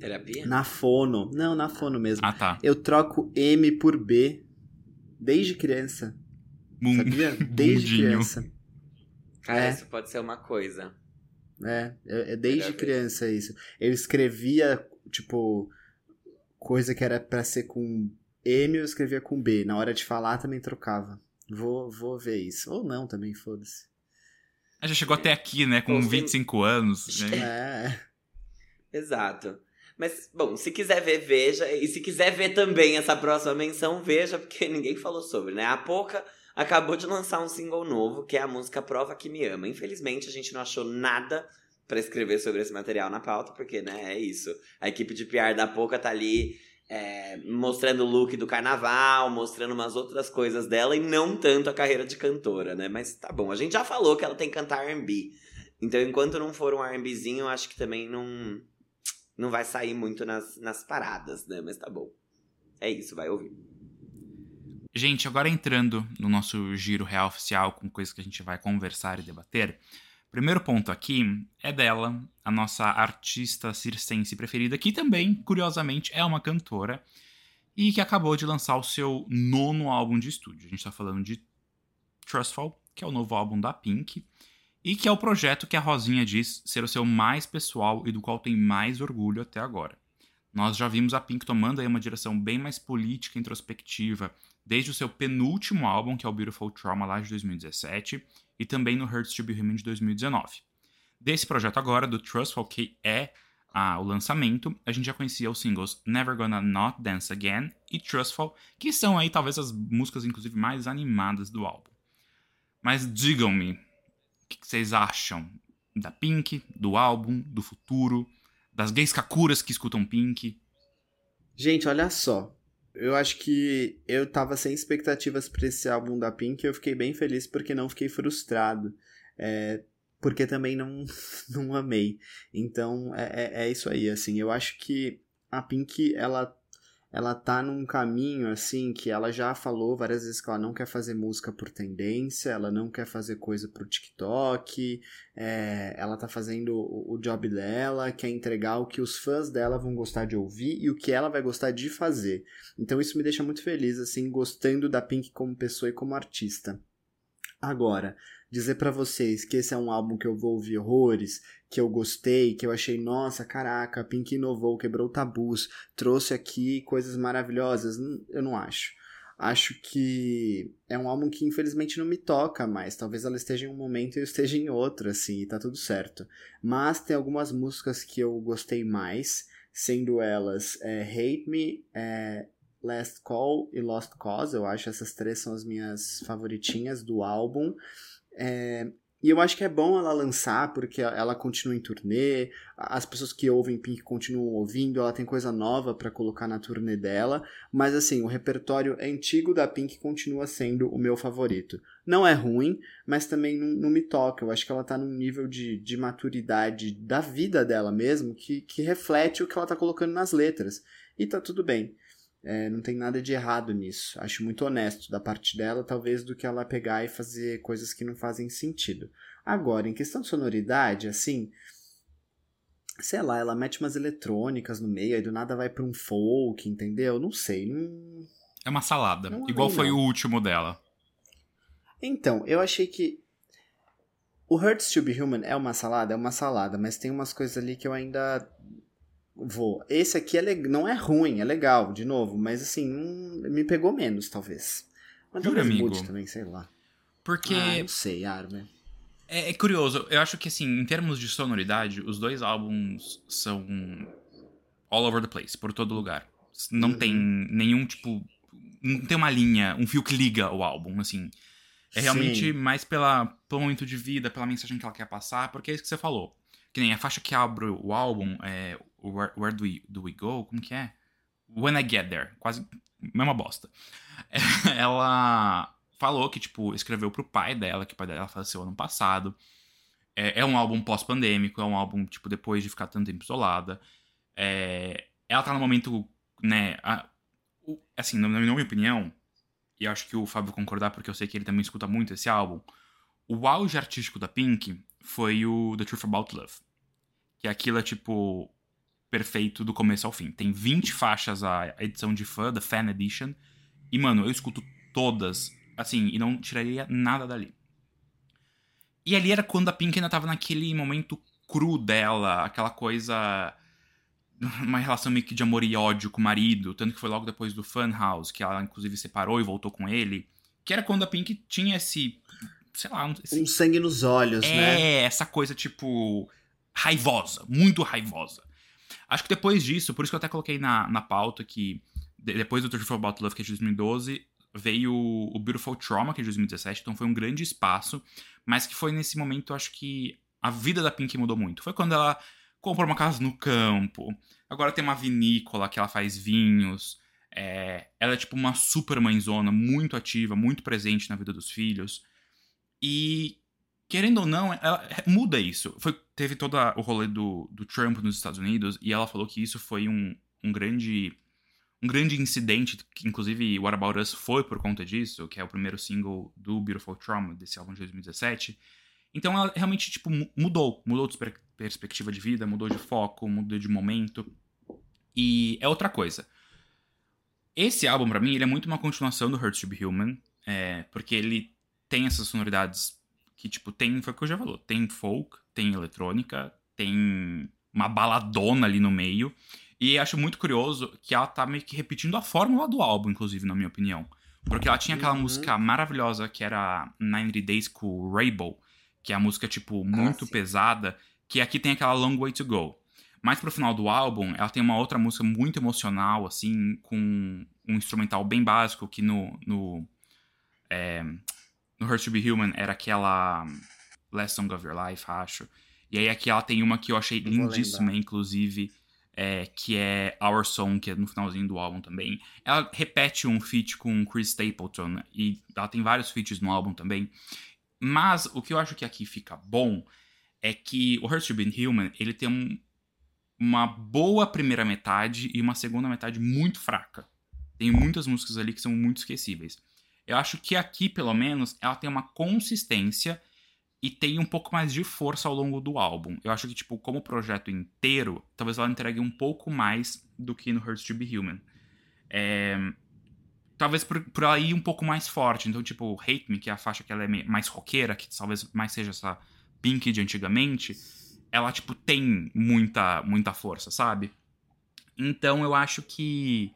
[SPEAKER 2] Terapia?
[SPEAKER 3] na fono. Não, na fono mesmo.
[SPEAKER 1] Ah, tá.
[SPEAKER 3] Eu troco M por B desde criança,
[SPEAKER 1] Bum-
[SPEAKER 3] sabia? Desde
[SPEAKER 1] Bundinho.
[SPEAKER 3] criança.
[SPEAKER 2] Cara,
[SPEAKER 3] É.
[SPEAKER 2] isso pode ser uma coisa.
[SPEAKER 3] É, é, é desde
[SPEAKER 2] Melhor ver.
[SPEAKER 3] criança isso. Eu escrevia, tipo, coisa que era pra ser com M, eu escrevia com B. Na hora de falar também trocava. Vou, vou ver isso. Ou não também, foda-se.
[SPEAKER 1] Ah, Já chegou até aqui, né? Com
[SPEAKER 2] se-
[SPEAKER 1] 25 anos. Né?
[SPEAKER 3] É,
[SPEAKER 2] Exato. Mas, bom, se quiser ver, veja. E se quiser ver também essa próxima menção, veja, porque *laughs* ninguém falou sobre, né? A Poca acabou de lançar um single novo, que é a música Prova Que Me Ama. Infelizmente, a gente não achou nada pra escrever sobre esse material na pauta, porque, né, é isso. A equipe de PR da Poca tá ali é, mostrando o look do carnaval, mostrando umas outras coisas dela e não tanto a carreira de cantora, né? Mas tá bom, a gente já falou que ela tem que cantar R&B. Então, enquanto não for um R&Bzinho, eu acho que também não não vai sair muito nas, nas paradas, né? Mas tá bom. É isso, vai ouvir.
[SPEAKER 1] Gente, agora entrando no nosso giro real oficial com coisas que a gente vai conversar e debater. Primeiro ponto aqui é dela, a nossa artista circense preferida, que também, curiosamente, é uma cantora e que acabou de lançar o seu nono álbum de estúdio. A gente tá falando de Trustful, que é o novo álbum da Pink, e que é o projeto que a Rosinha diz ser o seu mais pessoal e do qual tem mais orgulho até agora. Nós já vimos a Pink tomando aí uma direção bem mais política introspectiva, desde o seu penúltimo álbum, que é o Beautiful Trauma, lá de 2017, e também no Hurts to Be Human de 2019. Desse projeto agora, do Trustful, que é ah, o lançamento, a gente já conhecia os singles Never Gonna Not Dance Again e Trustful, que são aí talvez as músicas, inclusive, mais animadas do álbum. Mas digam-me, o que vocês acham da Pink, do álbum, do futuro, das gays kakuras que escutam Pink?
[SPEAKER 3] Gente, olha só. Eu acho que eu tava sem expectativas pra esse álbum da Pink e eu fiquei bem feliz porque não fiquei frustrado. É, porque também não, *laughs* não amei. Então é, é, é isso aí, assim. Eu acho que a Pink, ela, ela tá num caminho, assim, que ela já falou várias vezes que ela não quer fazer música por tendência, ela não quer fazer coisa pro TikTok, é, ela tá fazendo o, o job dela, quer entregar o que os fãs dela vão gostar de ouvir e o que ela vai gostar de fazer. Então isso me deixa muito feliz, assim, gostando da Pink como pessoa e como artista. Agora, dizer pra vocês que esse é um álbum que eu vou ouvir horrores, que eu gostei, que eu achei, nossa, caraca, Pink inovou, quebrou tabus, trouxe aqui coisas maravilhosas, Hum, eu não acho. Acho que é um álbum que infelizmente não me toca mais. Talvez ela esteja em um momento e eu esteja em outro, assim, e tá tudo certo. Mas tem algumas músicas que eu gostei mais, sendo elas é, Hate Me, é, Last Call e Lost Cause. Eu acho essas três são as minhas favoritinhas do álbum. É, E eu acho que é bom ela lançar, porque ela continua em turnê, as pessoas que ouvem Pink continuam ouvindo, ela tem coisa nova para colocar na turnê dela, mas assim, o repertório antigo da Pink continua sendo o meu favorito. Não é ruim, mas também não, não me toca. Eu acho que ela tá num nível de, de maturidade da vida dela mesmo que, que reflete o que ela tá colocando nas letras. E tá tudo bem. É, não tem nada de errado nisso. Acho muito honesto da parte dela, talvez, do que ela pegar e fazer coisas que não fazem sentido. Agora, em questão de sonoridade, assim. Sei lá, ela mete umas eletrônicas no meio, aí do nada vai pra um folk, entendeu? Não sei. Não...
[SPEAKER 1] É uma salada. Não igual foi não. o último dela.
[SPEAKER 3] Então, eu achei que. O Hurts to Be Human é uma salada? É uma salada, mas tem umas coisas ali que eu ainda vou. Esse aqui é não é ruim, é legal, de novo, mas assim, me pegou menos, talvez. Mas
[SPEAKER 1] Jura, amigo?
[SPEAKER 3] também, sei lá.
[SPEAKER 1] Porque.
[SPEAKER 3] Ah, não sei, Armin.
[SPEAKER 1] É, é, curioso, eu acho que assim, em termos de sonoridade, os dois álbuns são all over the place, por todo lugar. Não uhum. tem nenhum tipo. Não tem uma linha, um fio que liga o álbum, assim. É realmente Sim. mais pela, pelo momento de vida, pela mensagem que ela quer passar, porque é isso que você falou. Que nem a faixa que abre o álbum, é Where, Where do, we, do We Go? Como que é? When I Get There. Quase mesma bosta. *laughs* Ela falou que, tipo, escreveu pro pai dela, que o pai dela faleceu ano passado. É, é um álbum pós-pandêmico, é um álbum, tipo, depois de ficar tanto tempo isolada. É, ela tá no momento, né, a, o, assim, na minha opinião, e acho que o Fábio concordar, porque eu sei que ele também escuta muito esse álbum, o auge artístico da Pink foi o The Truth About Love. Que aquilo é, tipo, perfeito do começo ao fim. Tem 20 faixas a edição de fã, da Fan Edition. E, mano, eu escuto todas, assim, e não tiraria nada dali. E ali era quando a Pink ainda tava naquele momento cru dela, aquela coisa. *laughs* Uma relação meio que de amor e ódio com o marido, tanto que foi logo depois do Funhouse, que ela inclusive separou e voltou com ele. Que era quando a Pink tinha esse. Sei lá. Esse,
[SPEAKER 3] um sangue nos olhos,
[SPEAKER 1] é,
[SPEAKER 3] né?
[SPEAKER 1] É, essa coisa tipo. raivosa, muito raivosa. Acho que depois disso, por isso que eu até coloquei na, na pauta que depois do Truth About Love, que é de 2012, veio o Beautiful Trauma, que é de 2017, então foi um grande espaço, mas que foi nesse momento, acho que a vida da Pink mudou muito. Foi quando ela comprou uma casa no campo, agora tem uma vinícola que ela faz vinhos, é, ela é tipo uma super mãezona, muito ativa, muito presente na vida dos filhos, e querendo ou não, ela muda isso. Foi, teve todo o rolê do, do Trump nos Estados Unidos e ela falou que isso foi um, um grande um grande incidente, que inclusive What About Us foi por conta disso, que é o primeiro single do Beautiful Trauma, desse álbum de 2017. Então ela realmente, tipo, mudou. Mudou de perspectiva de vida, mudou de foco, mudou de momento. E é outra coisa. Esse álbum, para mim, ele é muito uma continuação do Hurts to Be Human, é, porque ele tem essas sonoridades que, tipo, tem, foi o que eu já falou, tem folk, tem eletrônica, tem uma baladona ali no meio. E acho muito curioso que ela tá meio que repetindo a fórmula do álbum, inclusive, na minha opinião. Porque ela tinha aquela uhum. música maravilhosa que era 90 Days com Rainbow, que é a música, tipo, muito ah, pesada, que aqui tem aquela Long Way to Go. Mais pro final do álbum, ela tem uma outra música muito emocional, assim, com um instrumental bem básico, que no. no é, no Hurt to Be Human era aquela Last Song of Your Life, acho. E aí aqui ela tem uma que eu achei eu lindíssima, inclusive, é, que é Our Song, que é no finalzinho do álbum também. Ela repete um feat com Chris Stapleton, e ela tem vários feats no álbum também. Mas o que eu acho que aqui fica bom é que o Hurt to Be Human, ele tem um, uma boa primeira metade e uma segunda metade muito fraca. Tem muitas músicas ali que são muito esquecíveis. Eu acho que aqui, pelo menos, ela tem uma consistência e tem um pouco mais de força ao longo do álbum. Eu acho que, tipo, como projeto inteiro, talvez ela entregue um pouco mais do que no Hurts to Be Human. É... Talvez por, por ela ir um pouco mais forte. Então, tipo, Hate Me, que é a faixa que ela é mais roqueira, que talvez mais seja essa Pink de antigamente, ela, tipo, tem muita, muita força, sabe? Então, eu acho que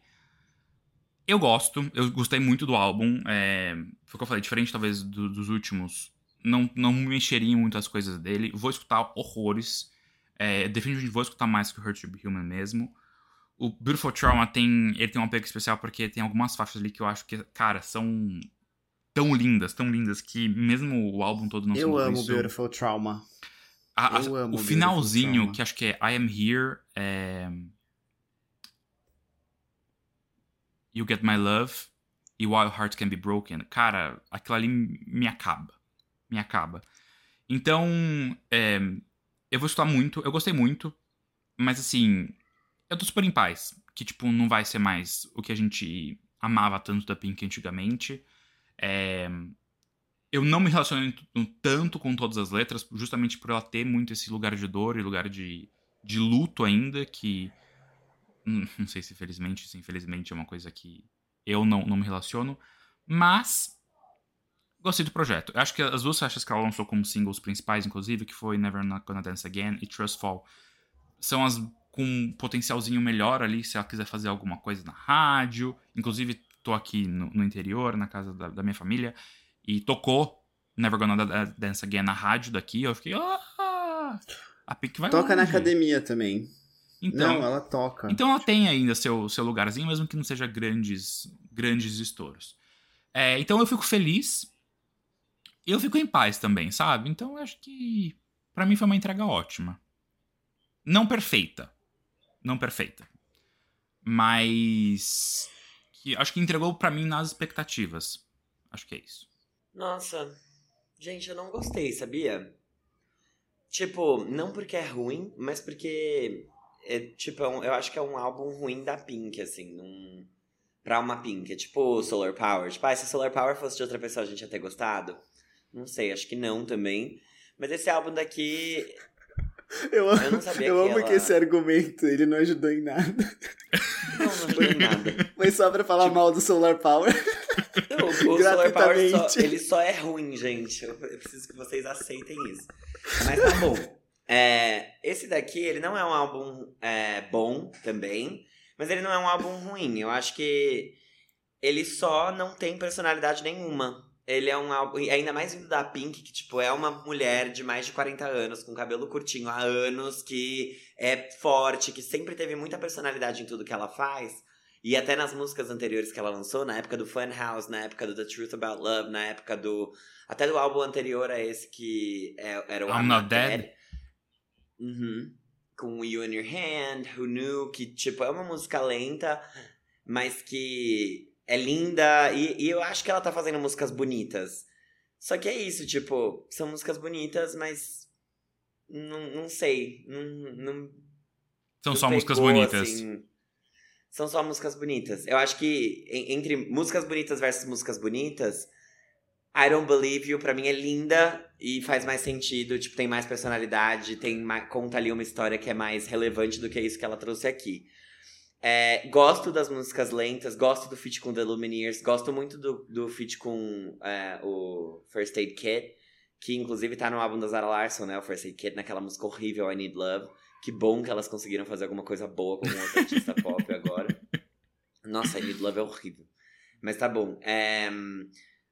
[SPEAKER 1] eu gosto, eu gostei muito do álbum. É, foi o que eu falei, diferente talvez do, dos últimos. Não, não mexeria em muitas coisas dele. Vou escutar horrores. É, definitivamente vou escutar mais que o Hurt to Be Human mesmo. O Beautiful Trauma tem. Ele tem um apego especial porque tem algumas faixas ali que eu acho que, cara, são tão lindas, tão lindas, que mesmo o álbum todo não
[SPEAKER 3] Eu amo
[SPEAKER 1] isso,
[SPEAKER 3] Beautiful Trauma.
[SPEAKER 1] a- a-
[SPEAKER 3] eu amo
[SPEAKER 1] o finalzinho, que acho que é I Am Here, é... You Get My Love e While Hearts Can Be Broken. Cara, aquilo ali me acaba. Me acaba. Então, é, eu vou escutar muito, eu gostei muito, mas assim, eu tô super em paz. Que, tipo, não vai ser mais o que a gente amava tanto da Pink antigamente. É, eu não me relacionei tanto com todas as letras, justamente por ela ter muito esse lugar de dor e lugar de, de luto ainda, que. Hum, Não sei se felizmente, se infelizmente é uma coisa que eu não, não me relaciono. Mas. Gostei do projeto. Eu acho que as duas faixas que ela lançou como singles principais, inclusive, que foi Never Not Gonna Dance Again e Trust Fall, são as com um potencialzinho melhor ali, se ela quiser fazer alguma coisa na rádio. Inclusive, tô aqui no, no interior, na casa da, da minha família, e tocou Never Gonna Da- Dance Again na rádio daqui. Eu fiquei, ah, a Pink vai
[SPEAKER 3] Toca na
[SPEAKER 1] longe."
[SPEAKER 3] academia também.
[SPEAKER 1] Então,
[SPEAKER 3] Não, ela toca.
[SPEAKER 1] então ela tem ainda seu, seu lugarzinho, mesmo que não seja grandes, grandes estouros. É, então eu fico feliz. Eu fico em paz também, sabe? Então eu acho que pra mim foi uma entrega ótima. Não perfeita. Não perfeita. Mas que acho que entregou pra mim nas expectativas. Acho que é isso.
[SPEAKER 2] Nossa, gente, eu não gostei, sabia? Tipo, não porque é ruim, mas porque é, tipo, é um- eu acho que é um álbum ruim da Pink, assim, num, pra uma Pink. É tipo Solar Power. Tipo, ah, se Solar Power fosse de outra pessoa, a gente ia ter gostado? Não sei, acho que não também. Mas esse álbum daqui, *laughs*
[SPEAKER 3] Eu,
[SPEAKER 2] eu não sabia
[SPEAKER 3] eu
[SPEAKER 2] que
[SPEAKER 3] amo
[SPEAKER 2] ela...
[SPEAKER 3] que esse argumento ele não ajudou em nada.
[SPEAKER 2] Não, não ajudou em nada. *laughs*
[SPEAKER 3] Foi só pra falar mal do Solar Power.
[SPEAKER 2] Não, o Solar Power só, ele só é ruim, gente. Eu preciso que vocês aceitem isso. Mas tá bom. É, esse daqui, ele não é um álbum é, bom também, mas ele não é um álbum ruim. Eu acho que ele só não tem personalidade nenhuma. Ele é um álbum, ainda mais vindo da Pink, que tipo, é uma mulher de mais de 40 anos, com cabelo curtinho há anos, que é forte, que sempre teve muita personalidade em tudo que ela faz. E até nas músicas anteriores que ela lançou, na época do Funhouse, na época do The Truth About Love, na época do. Até do álbum anterior a esse que é- era o
[SPEAKER 1] I'm Not Dead.
[SPEAKER 2] Uhum. Com You in Your Hand, Who Knew, que tipo, é uma música lenta, mas que é linda. E, e eu acho que ela tá fazendo músicas bonitas. Só que é isso, tipo, são músicas bonitas, mas. Não, não sei. Não, não,
[SPEAKER 1] São
[SPEAKER 2] não
[SPEAKER 1] só músicas
[SPEAKER 2] pegou,
[SPEAKER 1] bonitas.
[SPEAKER 2] assim. são só músicas bonitas. Eu acho que en- entre músicas bonitas versus músicas bonitas, I Don't Believe You pra mim é linda e faz mais sentido, tipo, tem mais personalidade, tem conta ali uma história que é mais relevante do que isso que ela trouxe aqui. É, gosto das músicas lentas, gosto do feat com The Lumineers, gosto muito do, do feat com é, o First Aid Kit, que inclusive tá no álbum da Zara Larson, né? O First Aid Kit, naquela música horrível, I Need Love. Que bom que elas conseguiram fazer alguma coisa boa com outro artista pop agora. *laughs* Nossa, I Need Love é horrível. Mas tá bom. É,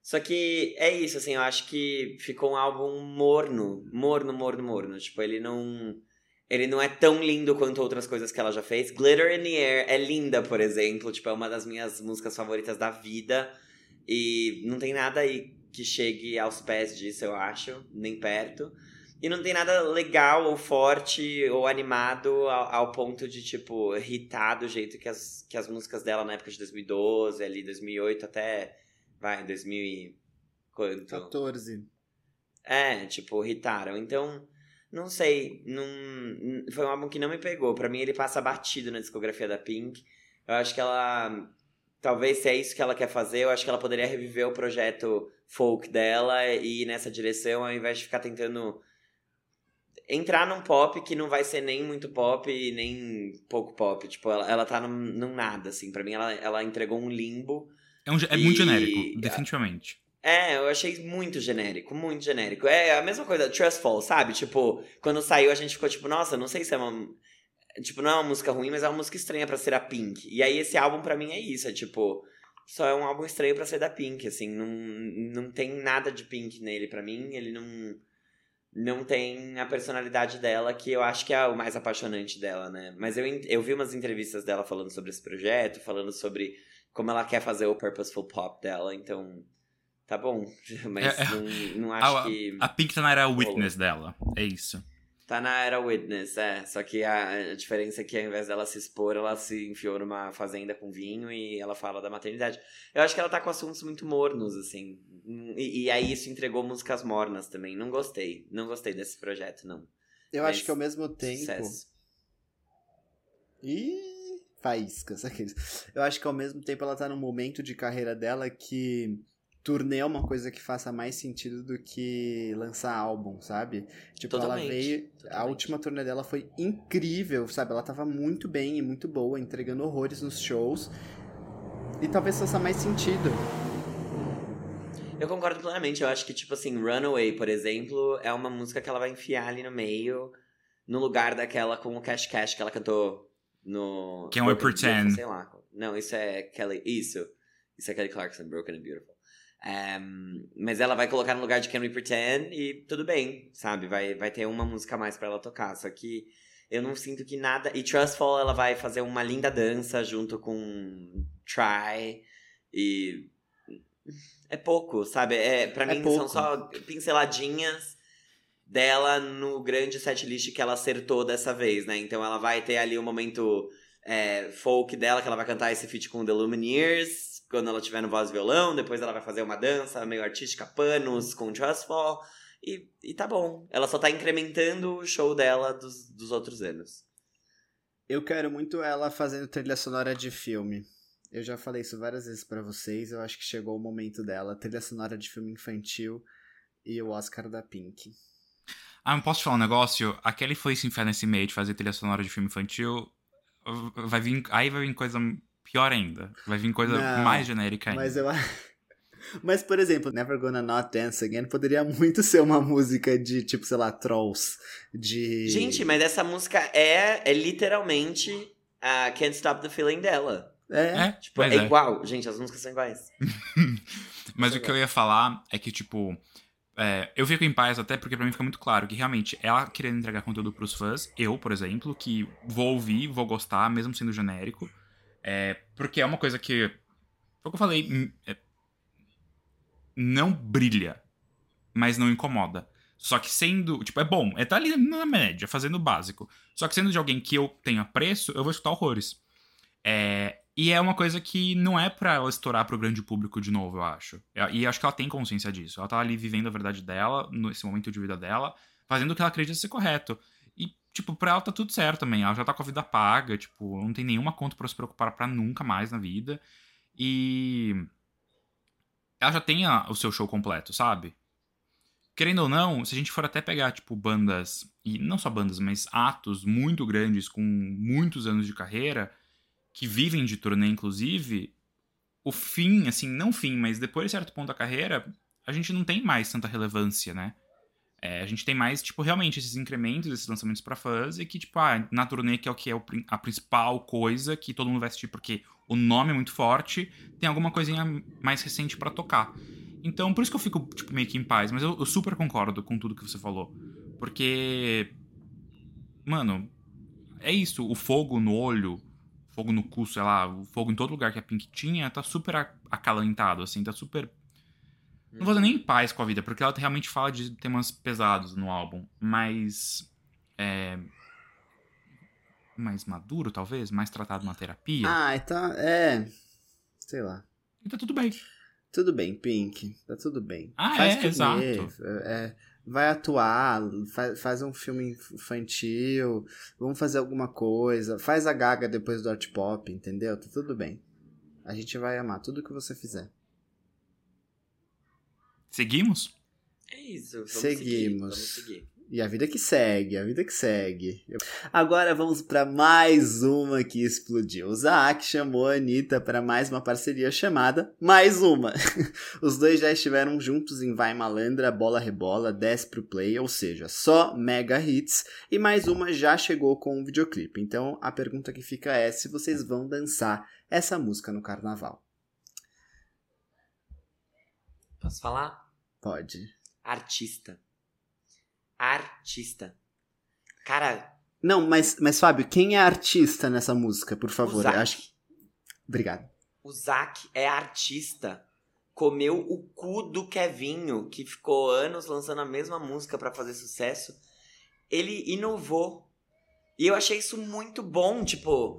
[SPEAKER 2] Só que é isso, assim, eu acho que ficou um álbum morno. Morno, morno, morno. Tipo, ele não. Ele não é tão lindo quanto outras coisas que ela já fez. Glitter in the Air é linda, por exemplo. Tipo, é uma das minhas músicas favoritas da vida. E não tem nada aí que chegue aos pés disso, eu acho. Nem perto. E não tem nada legal ou forte ou animado ao, ao ponto de, tipo, irritar do jeito que as, que as músicas dela na época de 2012, ali, 2008 até. Vai, 2000 e. Quanto?
[SPEAKER 3] 14.
[SPEAKER 2] É, tipo, irritaram. Então, não sei. Não, foi um álbum que não me pegou. Pra mim, ele passa batido na discografia da Pink. Eu acho que ela. Talvez se é isso que ela quer fazer, eu acho que ela poderia reviver o projeto folk dela e ir nessa direção, ao invés de ficar tentando entrar num pop que não vai ser nem muito pop nem pouco pop. Tipo, ela, ela tá num, num nada, assim. Pra mim, ela, ela entregou um limbo.
[SPEAKER 1] É, um é muito
[SPEAKER 2] E-
[SPEAKER 1] genérico, definitivamente.
[SPEAKER 2] É, eu achei muito genérico, muito genérico. É a mesma coisa, Trust Fall, sabe? Tipo, quando saiu a gente ficou tipo, nossa, não sei se é uma. Tipo, não é uma música ruim, mas é uma música estranha pra ser a Pink. E aí esse álbum pra mim é isso, é tipo. Só é um álbum estranho pra ser da Pink, assim. Não, não tem nada de Pink nele pra mim. Ele não. Não tem a personalidade dela, que eu acho que é o mais apaixonante dela, né? Mas eu, eu vi umas entrevistas dela falando sobre esse projeto, falando sobre como ela quer fazer o Purposeful Pop dela, então Tá bom. *laughs* Mas
[SPEAKER 1] É, é-
[SPEAKER 2] não, não acho
[SPEAKER 1] A,
[SPEAKER 2] que.
[SPEAKER 1] a Pink tá na era witness dela. É isso.
[SPEAKER 2] Tá na era Witness, é. Só que a, a diferença é que ao invés dela se expor, ela se enfiou numa fazenda com vinho e ela fala da maternidade. Eu acho que ela tá com assuntos muito mornos, assim. E, e aí isso entregou músicas mornas também. Não gostei. Não gostei desse projeto, não.
[SPEAKER 3] Eu
[SPEAKER 2] Mas
[SPEAKER 3] acho que ao mesmo tempo.
[SPEAKER 2] Sucesso.
[SPEAKER 3] Ih, faíscas, *laughs* aqueles. Eu acho que ao mesmo tempo ela tá num momento de carreira dela que turnê é uma coisa que faça mais sentido do que lançar álbum, sabe? Tipo,
[SPEAKER 2] Totalmente,
[SPEAKER 3] ela veio. A
[SPEAKER 2] totalmente.
[SPEAKER 3] última turnê dela foi incrível, sabe? Ela tava muito bem e muito boa, entregando horrores nos shows. E talvez faça mais sentido.
[SPEAKER 2] Eu concordo plenamente. Eu acho que, tipo assim, Runaway, por exemplo, é uma música que ela vai enfiar ali no meio, no lugar daquela com o Cash Cash que ela cantou no.
[SPEAKER 1] Can We
[SPEAKER 2] Broken
[SPEAKER 1] Pretend?
[SPEAKER 2] Beautiful, Sei lá. Não, isso é Kelly. Isso. Isso é Kelly Clarkson, Broken and Beautiful. Ehm, mas ela vai colocar no lugar de Can We Pretend e tudo bem, sabe? Vai, vai ter uma música a mais pra ela tocar. Só que eu não sinto que nada. E Trustful ela vai fazer uma linda dança junto com Try. E. É pouco, sabe? É, pra
[SPEAKER 3] É
[SPEAKER 2] mim
[SPEAKER 3] pouco.
[SPEAKER 2] são só pinceladinhas dela no grande setlist que ela acertou dessa vez, né? Então ela vai ter ali o momento é, folk dela, que ela vai cantar esse feat com The Lumineers, quando ela tiver no voz e violão, depois ela vai fazer uma dança meio artística, panos com Trustful, e, e tá bom. Ela só tá incrementando o show dela dos, dos outros anos.
[SPEAKER 3] Eu quero muito ela fazendo trilha sonora de filme. Eu já falei isso várias vezes pra vocês. Eu acho que chegou o momento dela. Trilha sonora de filme infantil e o Oscar da Pink.
[SPEAKER 1] Ah, mas posso te falar um negócio? A Kelly foi se enfiar nesse meio de fazer trilha sonora de filme infantil. Vai vir, aí vai vir coisa pior ainda. Vai vir coisa
[SPEAKER 3] Não,
[SPEAKER 1] mais genérica ainda.
[SPEAKER 3] Mas eu *laughs* Mas, por exemplo, Never Gonna Not Dance Again poderia muito ser uma música de, tipo, sei lá, Trolls. De.
[SPEAKER 2] Gente, mas essa música é, é literalmente a Can't Stop the Feeling dela.
[SPEAKER 3] É.
[SPEAKER 1] É,
[SPEAKER 2] Tipo, é,
[SPEAKER 1] é.
[SPEAKER 2] igual. Gente, as músicas são iguais. *laughs*
[SPEAKER 1] Mas o que eu ia falar é que, tipo, é, eu fico em paz até porque pra mim fica muito claro que realmente ela querendo entregar conteúdo pros fãs, eu, por exemplo, que vou ouvir, vou gostar, mesmo sendo genérico, é, porque é uma coisa que, foi o que eu falei, hum, é, não brilha, mas não incomoda. Só que sendo, tipo, é bom, é tá ali na média, fazendo o básico. Só que sendo de alguém que eu tenho apreço, eu vou escutar horrores. É, e é uma coisa que não é pra ela estourar pro grande público de novo, eu acho. E acho que ela tem consciência disso. Ela tá ali vivendo a verdade dela, nesse momento de vida dela, fazendo o que ela acredita ser correto. E, tipo, pra ela tá tudo certo também. Ela já tá com a vida paga, tipo, não tem nenhuma conta pra se preocupar pra nunca mais na vida. E. Ela já tem a- o seu show completo, sabe? Querendo ou não, se a gente for até pegar, tipo, bandas, e não só bandas, mas atos muito grandes com muitos anos de carreira, que vivem de turnê, inclusive, o fim, assim, não fim, mas depois de certo ponto da carreira, a gente não tem mais tanta relevância, né? É, a gente tem mais, tipo, realmente esses incrementos, esses lançamentos pra fãs, e que, tipo, ah, na turnê, que é o que é a principal coisa que todo mundo vai assistir, porque o nome é muito forte, tem alguma coisinha mais recente pra tocar. Então, por isso que eu fico, tipo, meio que em paz, mas eu, eu super concordo com tudo que você falou. Porque. Mano, é isso, o fogo no olho, fogo no cu, sei lá, o fogo em todo lugar que a Pink tinha, tá super acalentado, assim, tá super. Não vou dizer nem em paz com a vida, porque ela realmente fala de temas pesados no álbum, mas. É. Mais maduro, talvez? Mais tratado na terapia.
[SPEAKER 3] Ah, então. É. Sei lá.
[SPEAKER 1] E tá tudo bem.
[SPEAKER 3] Tudo bem, Pink. Tá tudo bem.
[SPEAKER 1] Ah,
[SPEAKER 3] faz
[SPEAKER 1] é, exato.
[SPEAKER 3] é, vai atuar, faz, faz um filme infantil, vamos fazer alguma coisa. Faz a gaga depois do art pop, entendeu? Tá tudo bem. A gente vai amar tudo que você fizer.
[SPEAKER 1] Seguimos?
[SPEAKER 2] É isso. Vamos
[SPEAKER 3] Seguimos.
[SPEAKER 2] Seguir, vamos seguir.
[SPEAKER 3] E a vida que segue, a vida que segue. Agora vamos para mais uma que explodiu. O Zaak chamou a Anitta para mais uma parceria chamada Mais Uma. *laughs* Os dois já estiveram juntos em Vai Malandra, Bola Rebola, Desce pro Play, ou seja, só mega hits. E mais uma já chegou com um videoclipe. Então a pergunta que fica é se vocês vão dançar essa música no carnaval.
[SPEAKER 2] Posso falar?
[SPEAKER 3] Pode.
[SPEAKER 2] Artista. Artista. Cara,
[SPEAKER 3] Não, mas, mas Fábio, quem é artista nessa música, por favor? Acho que... Obrigado.
[SPEAKER 2] O Zac é artista comeu o cu do Kevinho, que ficou anos lançando a mesma música para fazer sucesso. Ele inovou. E eu achei isso muito bom, tipo,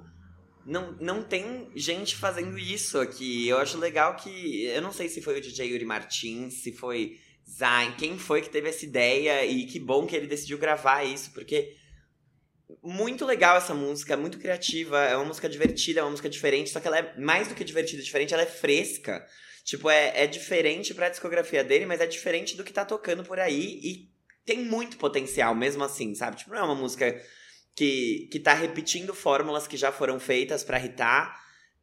[SPEAKER 2] não, não tem gente fazendo isso aqui. Eu acho legal que. Eu não sei se foi o DJ Yuri Martins, se foi Zayn, quem foi que teve essa ideia e que bom que ele decidiu gravar isso, porque. Muito legal essa música, muito criativa, é uma música divertida, é uma música diferente, só que ela é mais do que divertida, diferente, ela é fresca. Tipo, é, é diferente pra discografia dele, mas é diferente do que tá tocando por aí e tem muito potencial mesmo assim, sabe? Tipo, não é uma música que, que tá repetindo fórmulas que já foram feitas para hitar.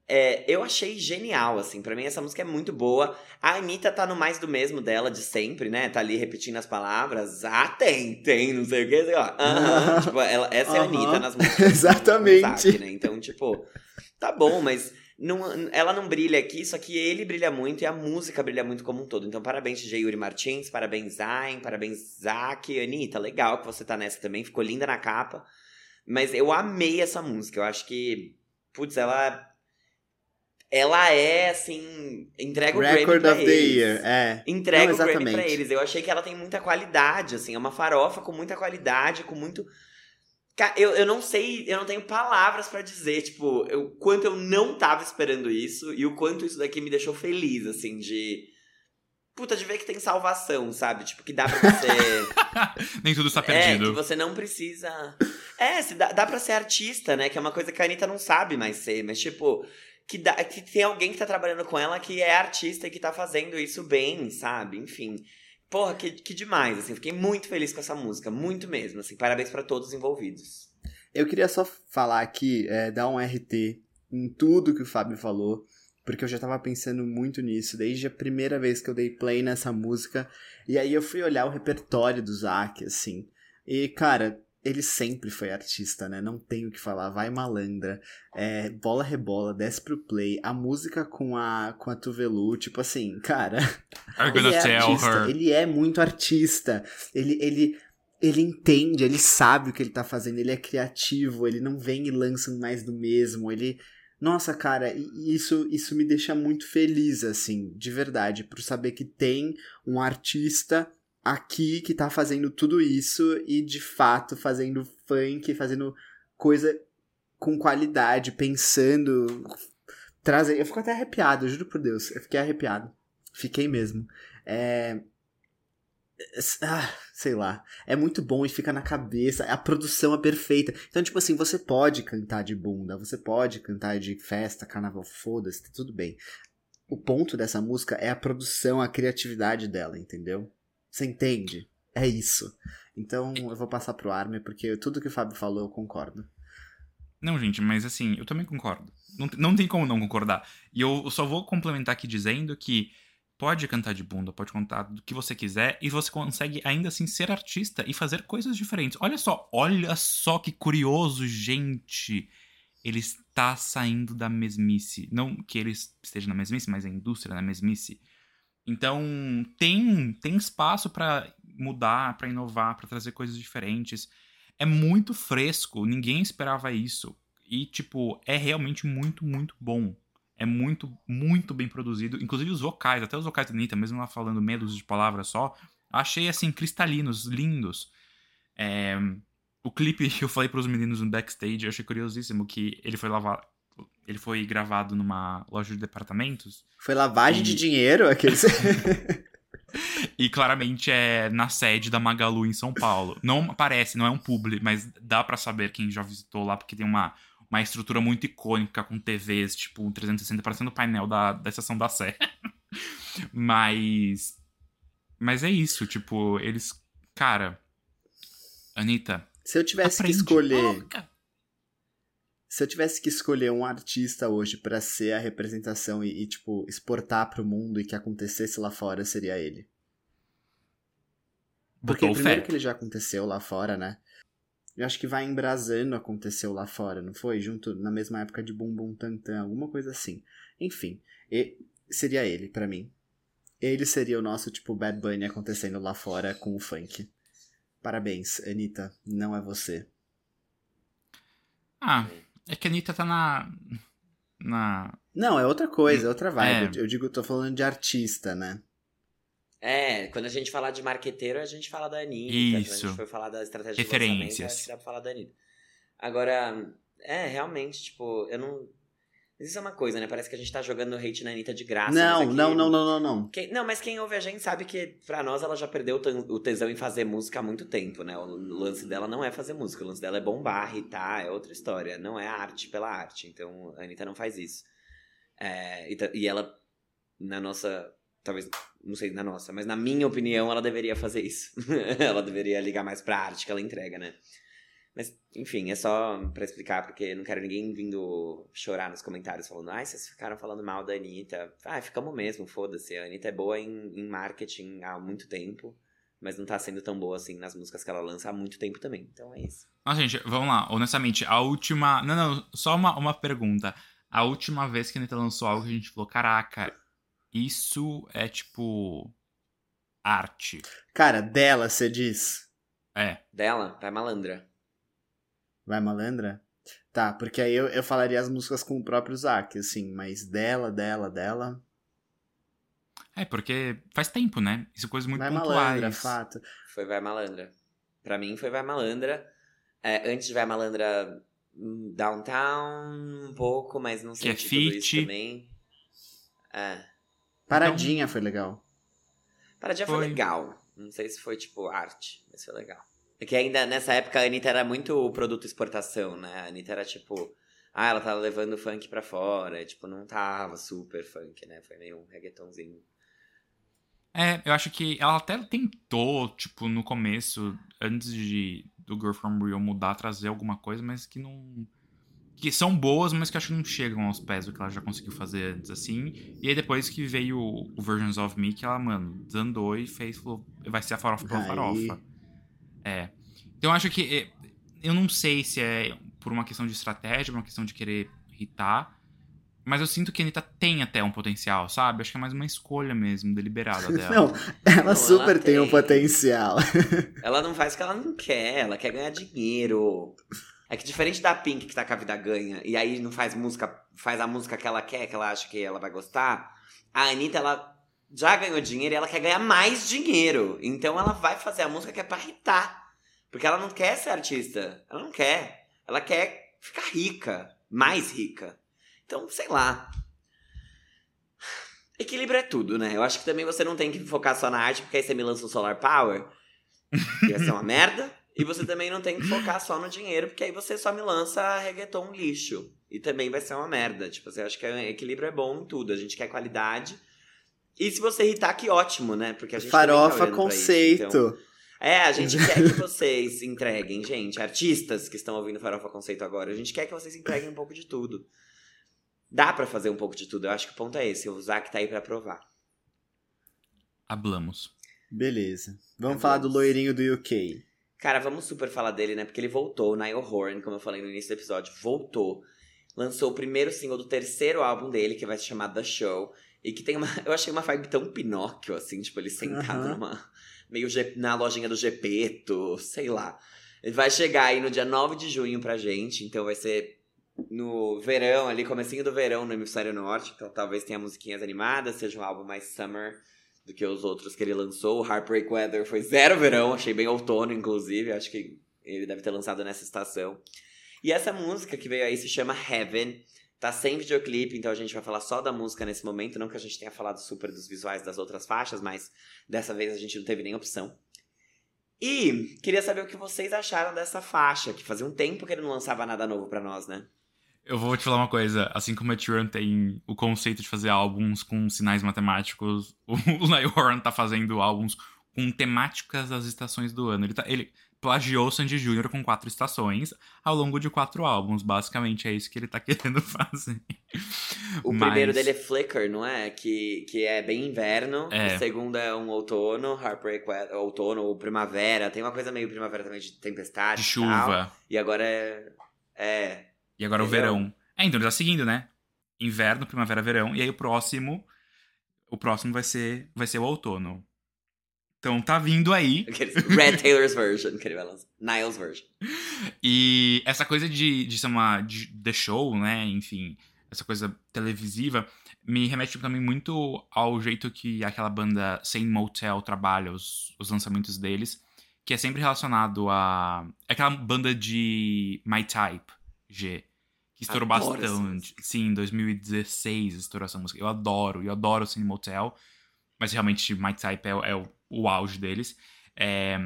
[SPEAKER 2] É, eu achei genial, assim. para mim, essa música é muito boa. A Anitta tá no mais do mesmo dela de sempre, né? Tá ali repetindo as palavras. Ah, tem, tem, não sei o que. Ó. Uhum. tipo, ela, essa é a Anitta nas músicas. *laughs*
[SPEAKER 3] Exatamente.
[SPEAKER 2] né? Então, tipo, tá bom, mas não, ela não brilha aqui, só que ele brilha muito e a música brilha muito como um todo. Então, parabéns, DJ Yuri Martins, parabéns, Zayn, parabéns, Zack. Anitta, legal que você tá nessa também. Ficou linda na capa. Mas eu amei essa música. Eu acho que, putz, ela. Ela é, assim. Entrega o Record Grammy pra of eles. the Year, é. Entrega Não, o Grammy pra eles. Eu achei que ela tem muita qualidade, assim. É uma farofa com muita qualidade, com muito. Eu, eu não sei, eu não tenho palavras para dizer, tipo, o quanto eu não tava esperando isso e o quanto isso daqui me deixou feliz, assim, de puta, de ver que tem salvação, sabe? Tipo, que dá pra você. *laughs*
[SPEAKER 1] Nem tudo está perdido.
[SPEAKER 2] É, que você não precisa. É, se dá, dá pra ser artista, né? Que é uma coisa que a Anitta não sabe mais ser, mas tipo. Que, dá, que tem alguém que tá trabalhando com ela que é artista e que tá fazendo isso bem, sabe? Enfim. Porra, que, que demais, assim. Fiquei muito feliz com essa música, muito mesmo, assim. Parabéns para todos os envolvidos.
[SPEAKER 3] Eu queria só falar aqui, é, dar um RT em tudo que o Fábio falou porque eu já tava pensando muito nisso desde a primeira vez que eu dei play nessa música. E aí eu fui olhar o repertório do Zack, assim. E, cara, ele sempre foi artista, né? Não tenho o que falar. Vai malandra, é, bola rebola, desce pro play. A música com a com a Tuvelu, tipo assim, cara. ele é artista, her. ele é muito artista. Ele ele ele entende, ele sabe o que ele tá fazendo, ele é criativo, ele não vem e lança mais do mesmo, ele nossa, cara, isso, isso me deixa muito feliz, assim, de verdade, por saber que tem um artista aqui que tá fazendo tudo isso e de fato fazendo funk, fazendo coisa com qualidade, pensando, trazendo. Eu fico até arrepiado, juro por Deus, eu fiquei arrepiado. Fiquei mesmo. É, ah, sei lá. É muito bom e fica na cabeça. A produção é perfeita. Então, tipo assim, você pode cantar de bunda, você pode cantar de festa, carnaval, foda-se, tá tudo bem. O ponto dessa música é a produção, a criatividade dela, entendeu? Você entende? É isso. Então, eu vou passar pro Armin, porque tudo que o Fábio falou eu concordo.
[SPEAKER 1] Não, gente, mas assim, eu também concordo. Não, não tem como não concordar. E eu só vou complementar aqui dizendo que pode cantar de bunda, pode contar do que você quiser e você consegue ainda assim ser artista e fazer coisas diferentes. Olha só, olha só que curioso, gente. Ele está saindo da mesmice. Não que ele esteja na mesmice, mas a indústria na mesmice. Então, tem tem espaço para mudar, para inovar, para trazer coisas diferentes. É muito fresco, ninguém esperava isso. E tipo, é realmente muito, muito bom. É muito, muito bem produzido. Inclusive os vocais, até os vocais da Anitta, mesmo ela falando medos de palavras só, achei assim, cristalinos, lindos. É, o clipe *laughs* que eu falei para os meninos no backstage, eu achei curiosíssimo que ele foi lavar. Ele foi gravado numa loja de departamentos.
[SPEAKER 3] Foi lavagem e... de dinheiro? Aqueles... *laughs*
[SPEAKER 1] e claramente é na sede da Magalu em São Paulo. Não parece, não é um publi, mas dá para saber quem já visitou lá, porque tem uma uma estrutura muito icônica com TVs, tipo, 360, parecendo o painel da, da estação da Sé. *laughs* mas. Mas é isso, tipo, eles. Cara. Anitta.
[SPEAKER 3] Se eu tivesse aprende. que escolher. Se eu tivesse que escolher um artista hoje para ser a representação e, e, tipo, exportar pro mundo e que acontecesse lá fora, seria ele. Porque Botou primeiro fé. que ele já aconteceu lá fora, né? Eu acho que vai embrasando aconteceu lá fora, não foi? Junto na mesma época de Bum Bum Tantan, alguma coisa assim. Enfim, seria ele para mim. Ele seria o nosso tipo Bad Bunny acontecendo lá fora com o funk. Parabéns, Anitta, não é você.
[SPEAKER 1] Ah, é que a Anitta tá na. Na.
[SPEAKER 3] Não, é outra coisa, é outra vibe.
[SPEAKER 1] É.
[SPEAKER 3] Eu digo, eu tô falando de artista, né?
[SPEAKER 2] É, quando a gente falar de marqueteiro, a gente fala da Anitta. Quando a
[SPEAKER 1] Isso.
[SPEAKER 2] gente for falar da estratégia de
[SPEAKER 1] Referências.
[SPEAKER 2] lançamento, acho que dá pra falar da Anitta. Agora, é, realmente, tipo, eu não... Isso é uma coisa, né? Parece que a gente tá jogando hate na Anitta de graça.
[SPEAKER 3] não,
[SPEAKER 2] mas aqui-
[SPEAKER 3] não, não, não, não, não.
[SPEAKER 2] Quem- não, mas quem ouve a gente sabe que pra nós ela já perdeu o tesão em fazer música há muito tempo, né? O lance dela não é fazer música, o lance dela é bombar, irritar, é outra história. Não é arte pela arte. Então a Anitta não faz isso. É, e, e ela, na nossa. Talvez, não sei na nossa, mas na minha opinião, ela deveria fazer isso. *laughs* ela deveria ligar mais pra arte que ela entrega, né? Mas, enfim, é só pra explicar, porque não quero ninguém vindo chorar nos comentários falando, ai, vocês ficaram falando mal da Anitta. Ah, ficamos mesmo, foda-se. A Anitta é boa em, em marketing há muito tempo, mas não tá sendo tão boa assim nas músicas que ela lança há muito tempo também. Então é isso.
[SPEAKER 1] Nossa, gente, vamos lá. Honestamente, a última. Não, não, só uma, uma pergunta. A última vez que a Anitta lançou algo que a gente falou, caraca, isso é tipo. arte.
[SPEAKER 3] Cara, dela, você diz.
[SPEAKER 1] É.
[SPEAKER 2] Dela, vai malandra.
[SPEAKER 3] Vai malandra? Tá, porque aí eu, eu falaria as músicas com o próprio Zac, assim, mas dela, dela, dela.
[SPEAKER 1] É, porque faz tempo, né? Isso é coisas muito
[SPEAKER 3] vai
[SPEAKER 1] pontuais.
[SPEAKER 3] malandra, fato.
[SPEAKER 2] Foi Vai Malandra. Pra mim foi Vai Malandra. É, antes de Vai Malandra, hum, Downtown, um pouco, mas não
[SPEAKER 1] Que é
[SPEAKER 2] tudo isso
[SPEAKER 1] feat.
[SPEAKER 2] também. É.
[SPEAKER 3] Paradinha foi legal.
[SPEAKER 2] Paradinha foi.
[SPEAKER 1] Foi.
[SPEAKER 2] legal. Não sei se foi, tipo, arte, mas foi legal. É que ainda nessa época a Anitta era muito produto exportação, né? A Anitta era tipo. Ah, ela tava levando o funk pra fora. e, Tipo, não tava super funk, né? Foi meio um reggaetonzinho.
[SPEAKER 1] É, eu acho que ela até tentou, tipo, no começo, antes de do Girl From Rio mudar, trazer alguma coisa, mas que não. Que são boas, mas que acho que não chegam aos pés do que ela já conseguiu fazer antes, assim. E aí depois que veio o, Versions of Me, que ela, mano, desandou e fez, falou, vai ser a farofa pela
[SPEAKER 3] Aí.
[SPEAKER 1] farofa. É. Então eu acho que. é, Eu não sei se é por uma questão de estratégia, por uma questão de querer irritar. Mas eu sinto que a Anitta tem até um potencial, sabe? Acho que é mais uma escolha mesmo, deliberada *laughs* dela.
[SPEAKER 3] Não, ela
[SPEAKER 2] Não,
[SPEAKER 3] super
[SPEAKER 2] ela
[SPEAKER 3] tem um
[SPEAKER 2] tem.
[SPEAKER 3] potencial. *laughs*
[SPEAKER 2] Ela não faz o que ela não quer, ela quer ganhar dinheiro. É que diferente da Pink, que tá com a vida ganha, e aí não faz música, faz a música que ela quer, que ela acha que ela vai gostar, a Anitta, ela já ganhou dinheiro e ela quer ganhar mais dinheiro. Então ela vai fazer a música que é pra irritar. Porque ela não quer ser artista. Ela não quer. Ela quer ficar rica. Mais rica. Então, sei lá. Equilíbrio é tudo, né? Eu acho que também você não tem que focar só na arte, porque aí você me lança o Solar Power, que vai ser uma *laughs* merda. E você também não tem que focar só no dinheiro, porque aí você só me lança reggaeton lixo. E também vai ser uma merda. Tipo, você acha que equilíbrio é bom em tudo. A gente quer qualidade. E se você irritar, que ótimo, né? Porque a gente tá
[SPEAKER 3] Farofa
[SPEAKER 2] olhando pra isso,
[SPEAKER 3] conceito.
[SPEAKER 2] então- É, a gente *laughs* quer que vocês entreguem, gente. Artistas que estão ouvindo Farofa Conceito agora, a gente quer que vocês entreguem um pouco de tudo. Dá pra fazer um pouco de tudo. Eu acho que o ponto é esse. O Zac tá aí pra provar.
[SPEAKER 1] Hablamos.
[SPEAKER 3] Beleza. Vamos
[SPEAKER 2] Tá
[SPEAKER 3] falar do loirinho do UK.
[SPEAKER 2] Cara, vamos super falar dele, né? Porque ele voltou, o Niall Horan, como eu falei no início do episódio, voltou. Lançou o primeiro single do terceiro álbum dele, que vai se chamar The Show. E que tem uma. *laughs* Eu achei uma vibe tão Pinóquio, assim, tipo, ele sentado
[SPEAKER 3] Aham.
[SPEAKER 2] numa. meio na lojinha do Gepeto, sei lá. Ele vai chegar aí no dia 9 de junho pra gente, então vai ser no verão, ali, comecinho do verão no hemisfério norte. Então talvez tenha musiquinhas animadas, seja um álbum mais summer do que os outros que ele lançou. O Heartbreak Weather foi zero verão, achei bem outono, inclusive. Acho que ele deve ter lançado nessa estação. E essa música que veio aí se chama Heaven. Tá sem videoclipe, então a gente vai falar só da música nesse momento. Não que a gente tenha falado super dos visuais das outras faixas, mas dessa vez a gente não teve nem opção. E queria saber o que vocês acharam dessa faixa, que fazia um tempo que ele não lançava nada novo pra nós, né?
[SPEAKER 1] Eu vou te falar uma coisa, assim como a Tyrion tem o conceito de fazer álbuns com sinais matemáticos, *laughs* o Niall tá fazendo álbuns com temáticas das estações do ano. Ele, tá, ele plagiou Sandy Jr. com quatro estações ao longo de quatro álbuns. Basicamente é isso que ele tá *laughs* querendo fazer.
[SPEAKER 2] O
[SPEAKER 1] Mas-
[SPEAKER 2] primeiro dele é Flicker, não é? Que, que é bem inverno.
[SPEAKER 1] É.
[SPEAKER 2] O segundo é um outono, Heartbreak Weather, outono ou primavera. Tem uma coisa meio primavera também de tempestade.
[SPEAKER 1] De
[SPEAKER 2] e tal.
[SPEAKER 1] chuva.
[SPEAKER 2] E agora é. É.
[SPEAKER 1] E agora o
[SPEAKER 2] Verão.
[SPEAKER 1] verão. É, então ele tá seguindo, né? Inverno, primavera, verão. E aí o próximo. O próximo vai ser, vai ser o outono. Então tá vindo aí.
[SPEAKER 2] Red Taylor's version, que ele vai lançar. Niles version.
[SPEAKER 1] E essa coisa de, de ser uma de, The Show, né? Enfim. essa coisa televisiva, me remete também muito ao jeito que aquela banda Same Motel trabalha os, os lançamentos deles, que é sempre relacionado a. É aquela banda de My Type, G, que estourou
[SPEAKER 2] Adoro
[SPEAKER 1] bastante. Sim, em 2016 estourou essa música. Eu adoro, eu adoro Same Motel, mas realmente My Type é, é o, o auge deles. É,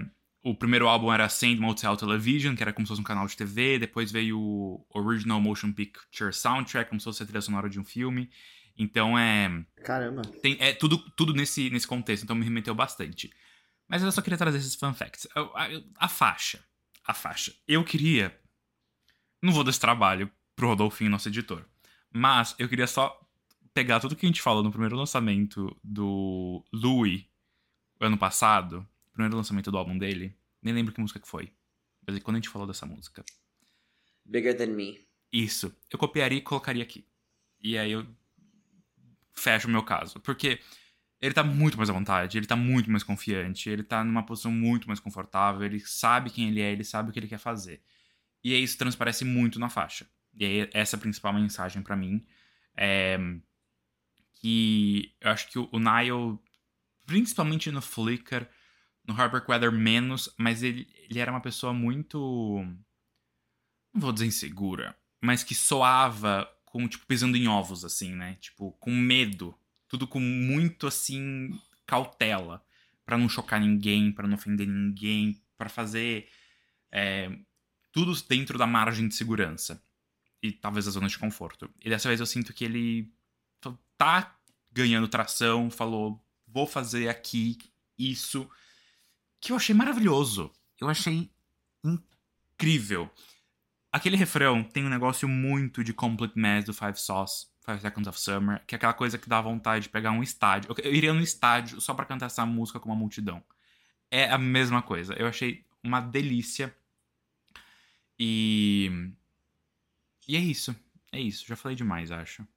[SPEAKER 1] o primeiro álbum era Sand Motel Television, que era como se fosse um canal de TV. Depois veio o Original Motion Picture Soundtrack, como se fosse a trilha sonora de um filme. Então é.
[SPEAKER 3] Caramba.
[SPEAKER 1] Tem, é tudo, tudo nesse, nesse contexto, então me remeteu bastante. Mas eu só queria trazer esses fun facts. A, a, a faixa. A faixa. Eu queria. Não vou dar esse trabalho pro Rodolfinho, nosso editor. Mas eu queria só pegar tudo que a gente falou no primeiro lançamento do Louis ano passado primeiro lançamento do álbum dele. Nem lembro que música que foi. Mas é quando a gente falou dessa música.
[SPEAKER 2] Bigger Than Me.
[SPEAKER 1] Isso. Eu copiaria e colocaria aqui. E aí eu fecho o meu caso. Porque ele tá muito mais à vontade, ele tá muito mais confiante, ele tá numa posição muito mais confortável, ele sabe quem ele é, ele sabe o que ele quer fazer. E aí isso transparece muito na faixa. E aí essa é a principal mensagem para mim. É que eu acho que o, o Nile, principalmente no Flickr, no Harper Weather menos, mas ele, ele era uma pessoa muito. Não vou dizer insegura, mas que soava com, tipo, pisando em ovos, assim, né? Tipo, com medo. Tudo com muito, assim, cautela. para não chocar ninguém, para não ofender ninguém, para fazer. É, tudo dentro da margem de segurança. E talvez a zona de conforto. E dessa vez eu sinto que ele tá ganhando tração, falou: vou fazer aqui isso que eu achei maravilhoso. Eu achei incrível. Aquele refrão tem um negócio muito de Complete Mass do Five Sauce, Five Seconds of Summer, que é aquela coisa que dá vontade de pegar um estádio. Eu iria no estádio só para cantar essa música com uma multidão. É a mesma coisa. Eu achei uma delícia. E. E é isso. É isso. Já falei demais, acho.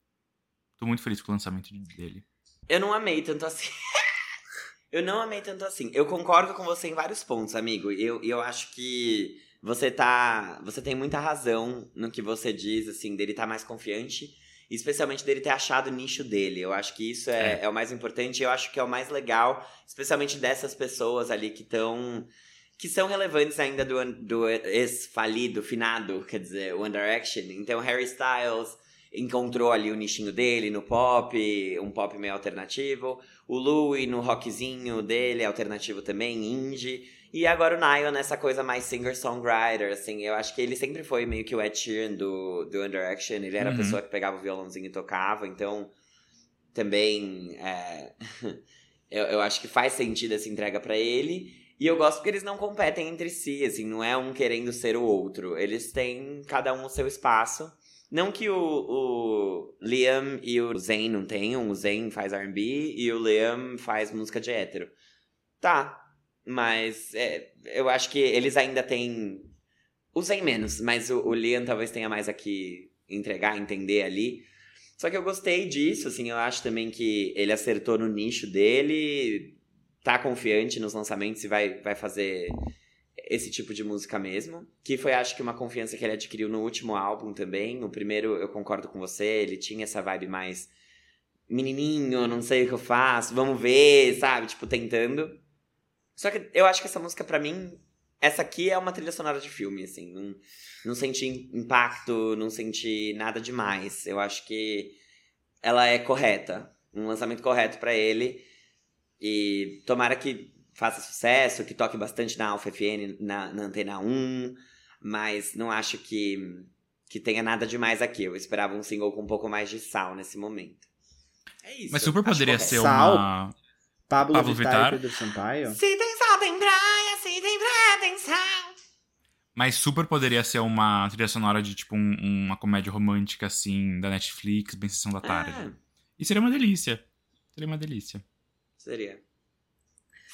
[SPEAKER 1] Tô muito feliz com o lançamento dele.
[SPEAKER 2] Eu não amei tanto assim. *laughs* Eu não amei tanto assim. Eu concordo com você em vários pontos, amigo. Eu, eu acho que você tá. Você tem muita razão no que você diz, assim, dele tá mais confiante. Especialmente dele ter achado o nicho dele. Eu acho que isso é, é. é o mais importante. Eu acho que é o mais legal, especialmente dessas pessoas ali que estão. Que são relevantes ainda do, do ex-falido, finado, quer dizer, One Direction. Então, Harry Styles, encontrou ali o nichinho dele no pop, um pop meio alternativo. O Louis no rockzinho dele, alternativo também, indie. E agora o Niall nessa coisa mais singer-songwriter, assim. Eu acho que ele sempre foi meio que o Ed Sheeran do, do Under Action. Ele era uhum. a pessoa que pegava o violãozinho e tocava, então também é, *laughs* eu, eu acho que faz sentido essa entrega para ele. E eu gosto porque eles não competem entre si, assim, não é um querendo ser o outro. Eles têm cada um o seu espaço. Não que o, o Liam e o Zayn não tenham, o Zayn faz R&B e o Liam faz música de hétero. Tá, mas é, eu acho que eles ainda têm... O Zayn menos, mas o, o Liam talvez tenha mais aqui entregar, entender ali. Só que eu gostei disso, assim, eu acho também que ele acertou no nicho dele, tá confiante nos lançamentos e vai, vai fazer esse tipo de música mesmo. Que foi, acho que, uma confiança que ele adquiriu no último álbum também. No primeiro, eu concordo com você, ele tinha essa vibe mais menininho, não sei o que eu faço, vamos ver, sabe? Tipo, tentando. Só que eu acho que essa música, para mim, essa aqui é uma trilha sonora de filme, assim. Não, não senti impacto, não senti nada demais. Eu acho que ela é correta. Um lançamento correto para ele. E tomara que faça sucesso, que toque bastante na Alpha FN, na, na Antena 1, mas não acho que, que tenha nada demais aqui. Eu esperava um single com um pouco mais de sal nesse momento. É isso.
[SPEAKER 1] Mas super poderia ser
[SPEAKER 3] sal.
[SPEAKER 1] uma.
[SPEAKER 3] Pablo, Pablo Vittar, e Pedro Sampaio?
[SPEAKER 2] Se tem sal, tem praia, se tem praia, tem sal.
[SPEAKER 1] Mas super poderia ser uma trilha sonora de tipo um, uma comédia romântica assim, da Netflix, bem sessão da tarde. Ah. E seria uma delícia. Seria uma delícia.
[SPEAKER 2] Seria.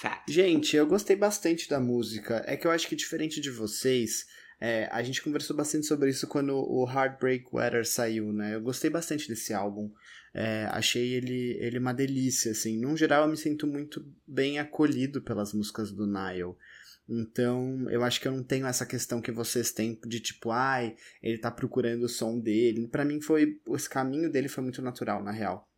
[SPEAKER 3] Fact. Gente, eu gostei bastante da música. É que eu acho que diferente de vocês, é, a gente conversou bastante sobre isso quando o Heartbreak Weather saiu, né? Eu gostei bastante desse álbum. É, achei ele, ele uma delícia, assim. No geral, eu me sinto muito bem acolhido pelas músicas do Nile. Então, eu acho que eu não tenho essa questão que vocês têm de tipo, ai, ele tá procurando o som dele. Para mim foi esse caminho dele foi muito natural, na real.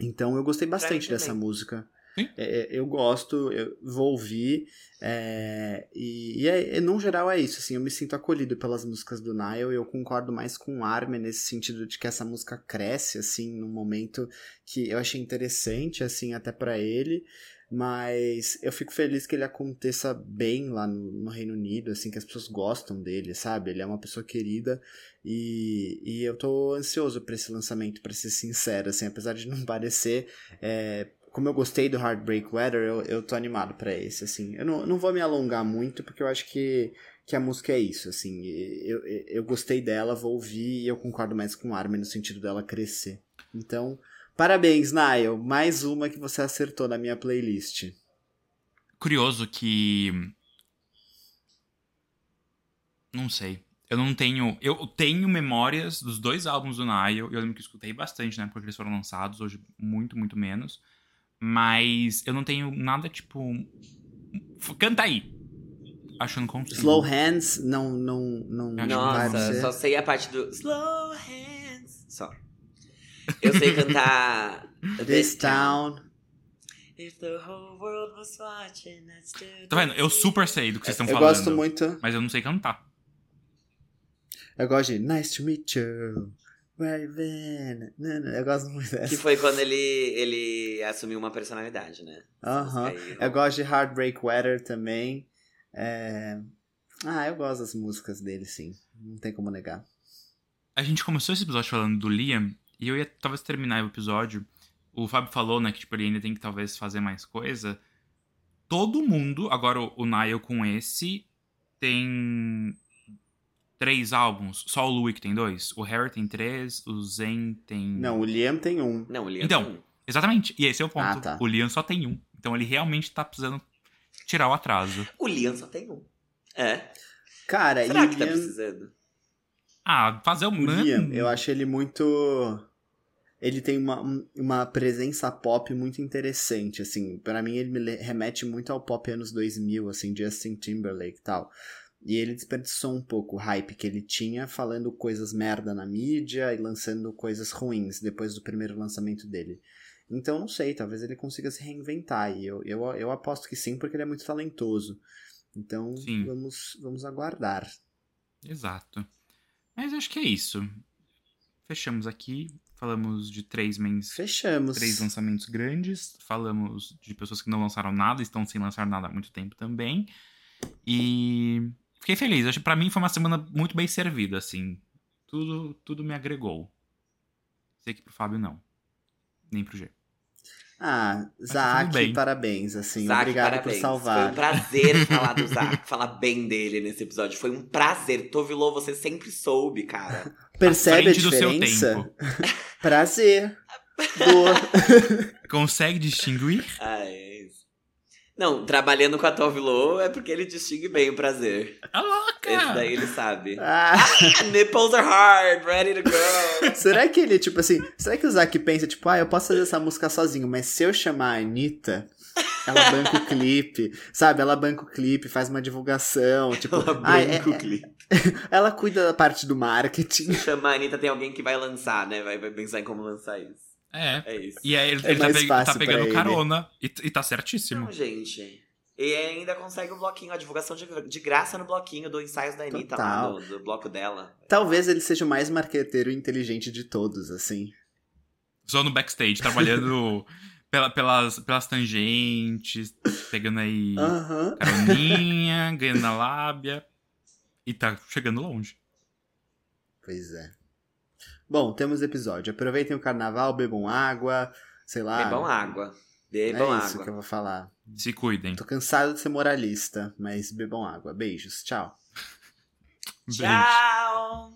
[SPEAKER 3] Então, eu gostei bastante dessa música. É, eu gosto, eu vou ouvir, é, e, e, é, no geral é isso, assim, eu me sinto acolhido pelas músicas do Nile, eu concordo mais com o Armin nesse sentido de que essa música cresce, assim, num momento que eu achei interessante, assim, até para ele, mas eu fico feliz que ele aconteça bem lá no, no, Reino Unido, assim, que as pessoas gostam dele, sabe? Ele é uma pessoa querida e, e eu tô ansioso para esse lançamento, para ser sincero, assim, apesar de não *laughs* parecer. É, como eu gostei do Heartbreak Weather, eu, eu tô animado para esse, assim. Eu não, não vou me alongar muito, porque eu acho que, que a música é isso, assim. Eu, eu, gostei dela, vou ouvir e eu concordo mais com Armin no sentido dela crescer. Então, Parabéns, Niall. Mais uma que você acertou na minha playlist.
[SPEAKER 1] Curioso que. Não sei. Eu não tenho. Eu tenho memórias dos dois álbuns do Niall. Eu lembro que escutei bastante, né? Porque eles foram lançados, hoje muito, muito menos. Mas eu não tenho nada tipo. Canta aí. Acho que não consigo.
[SPEAKER 3] Slow Hands não. não, não
[SPEAKER 2] Nossa, só sei a parte do. Slow Hands. Só. Eu sei cantar *laughs*
[SPEAKER 3] This Town.
[SPEAKER 1] If the whole world was watching, Tá vendo? Eu super sei do que vocês estão falando.
[SPEAKER 3] Eu gosto muito.
[SPEAKER 1] Mas eu não sei cantar.
[SPEAKER 3] Eu gosto de Nice to meet you. Where you been? Eu gosto muito dessa.
[SPEAKER 2] Que foi quando ele, ele assumiu uma personalidade, né?
[SPEAKER 3] Aham. Uh -huh. Eu gosto de Heartbreak Weather também. É... Ah, eu gosto das músicas dele, sim. Não tem como negar.
[SPEAKER 1] A gente começou esse episódio falando do Liam e eu ia talvez terminar o episódio. O Fábio falou, né, que tipo, ele ainda tem que talvez fazer mais coisa. Todo mundo, agora o, o Niall com esse, tem três álbuns. Só o Louis que tem dois. O Harry tem três, o Zen tem.
[SPEAKER 3] Não, o Liam tem um.
[SPEAKER 2] Não, o Liam
[SPEAKER 1] então,
[SPEAKER 2] tem um.
[SPEAKER 1] Exatamente. E esse é o ponto. Ah, tá. O Liam só tem um. Então ele realmente tá precisando tirar o atraso.
[SPEAKER 2] O Liam só tem um. É.
[SPEAKER 3] Cara,
[SPEAKER 2] Será
[SPEAKER 3] e
[SPEAKER 2] que tá precisando?
[SPEAKER 1] Ah, fazer o,
[SPEAKER 3] o Liam, eu acho ele muito ele tem uma, uma presença pop muito interessante, assim. para mim, ele me remete muito ao pop anos 2000, assim, Justin Timberlake e tal. E ele desperdiçou um pouco o hype que ele tinha, falando coisas merda na mídia e lançando coisas ruins depois do primeiro lançamento dele. Então, não sei, talvez ele consiga se reinventar. E eu, eu, eu aposto que sim, porque ele é muito talentoso. Então, vamos, vamos aguardar.
[SPEAKER 1] Exato. Mas acho que é isso. Fechamos aqui. Falamos de três mens.
[SPEAKER 3] Fechamos.
[SPEAKER 1] Três lançamentos grandes. Falamos de pessoas que não lançaram nada, estão sem lançar nada há muito tempo também. E fiquei feliz. Acho que pra mim foi uma semana muito bem servida, assim. Tudo, tudo me agregou. Sei que pro Fábio não. Nem pro G.
[SPEAKER 3] Ah, Zac, parabéns, assim. Zach, obrigado parabéns. por salvar.
[SPEAKER 2] Foi um prazer falar do Zac, falar bem dele nesse episódio. Foi um prazer. Tovilô, você sempre soube, cara.
[SPEAKER 3] Percebe a diferença? *laughs* prazer. Boa. *laughs*
[SPEAKER 1] Consegue distinguir?
[SPEAKER 2] Isso. Não, trabalhando com a Tove Lo é porque ele distingue bem o prazer.
[SPEAKER 1] Tá louca!
[SPEAKER 2] Esse daí ele sabe. Ah. ah. nipples are hard, ready to go. *laughs*
[SPEAKER 3] será que ele, tipo assim, será que o Zac pensa, tipo, ah, eu posso fazer essa música sozinho, mas se eu chamar a Anitta, ela banca o *laughs* clipe, sabe? Ela banca o clipe, faz uma divulgação, tipo...
[SPEAKER 2] Ela banca ah, é, o clipe. *laughs*
[SPEAKER 3] ela cuida da parte do marketing.
[SPEAKER 2] Chama a Anitta, tem alguém que vai lançar, né? Vai, vai pensar em como lançar isso.
[SPEAKER 1] É.
[SPEAKER 2] É isso.
[SPEAKER 1] E aí ele, é ele tá, pe tá, pegando carona. E, e tá certíssimo.
[SPEAKER 2] Não, gente. E ainda consegue o bloquinho, a divulgação de, de graça no bloquinho do ensaios da Anitta lá, do, do, bloco dela.
[SPEAKER 3] Talvez ele seja o mais marqueteiro e inteligente de todos, assim.
[SPEAKER 1] Só no backstage, trabalhando *laughs* pela, pelas, pelas tangentes, pegando aí
[SPEAKER 3] uhum.
[SPEAKER 1] caroninha, ganhando na lábia. E tá chegando longe.
[SPEAKER 3] Pois é. Bom, temos episódio. Aproveitem o carnaval, bebam água, sei lá.
[SPEAKER 2] Bebam água. Bebam
[SPEAKER 3] é
[SPEAKER 2] água.
[SPEAKER 3] isso que eu vou falar.
[SPEAKER 1] Se cuidem.
[SPEAKER 3] Tô cansado de ser moralista, mas bebam água. Beijos. Tchau. *laughs*
[SPEAKER 2] Tchau.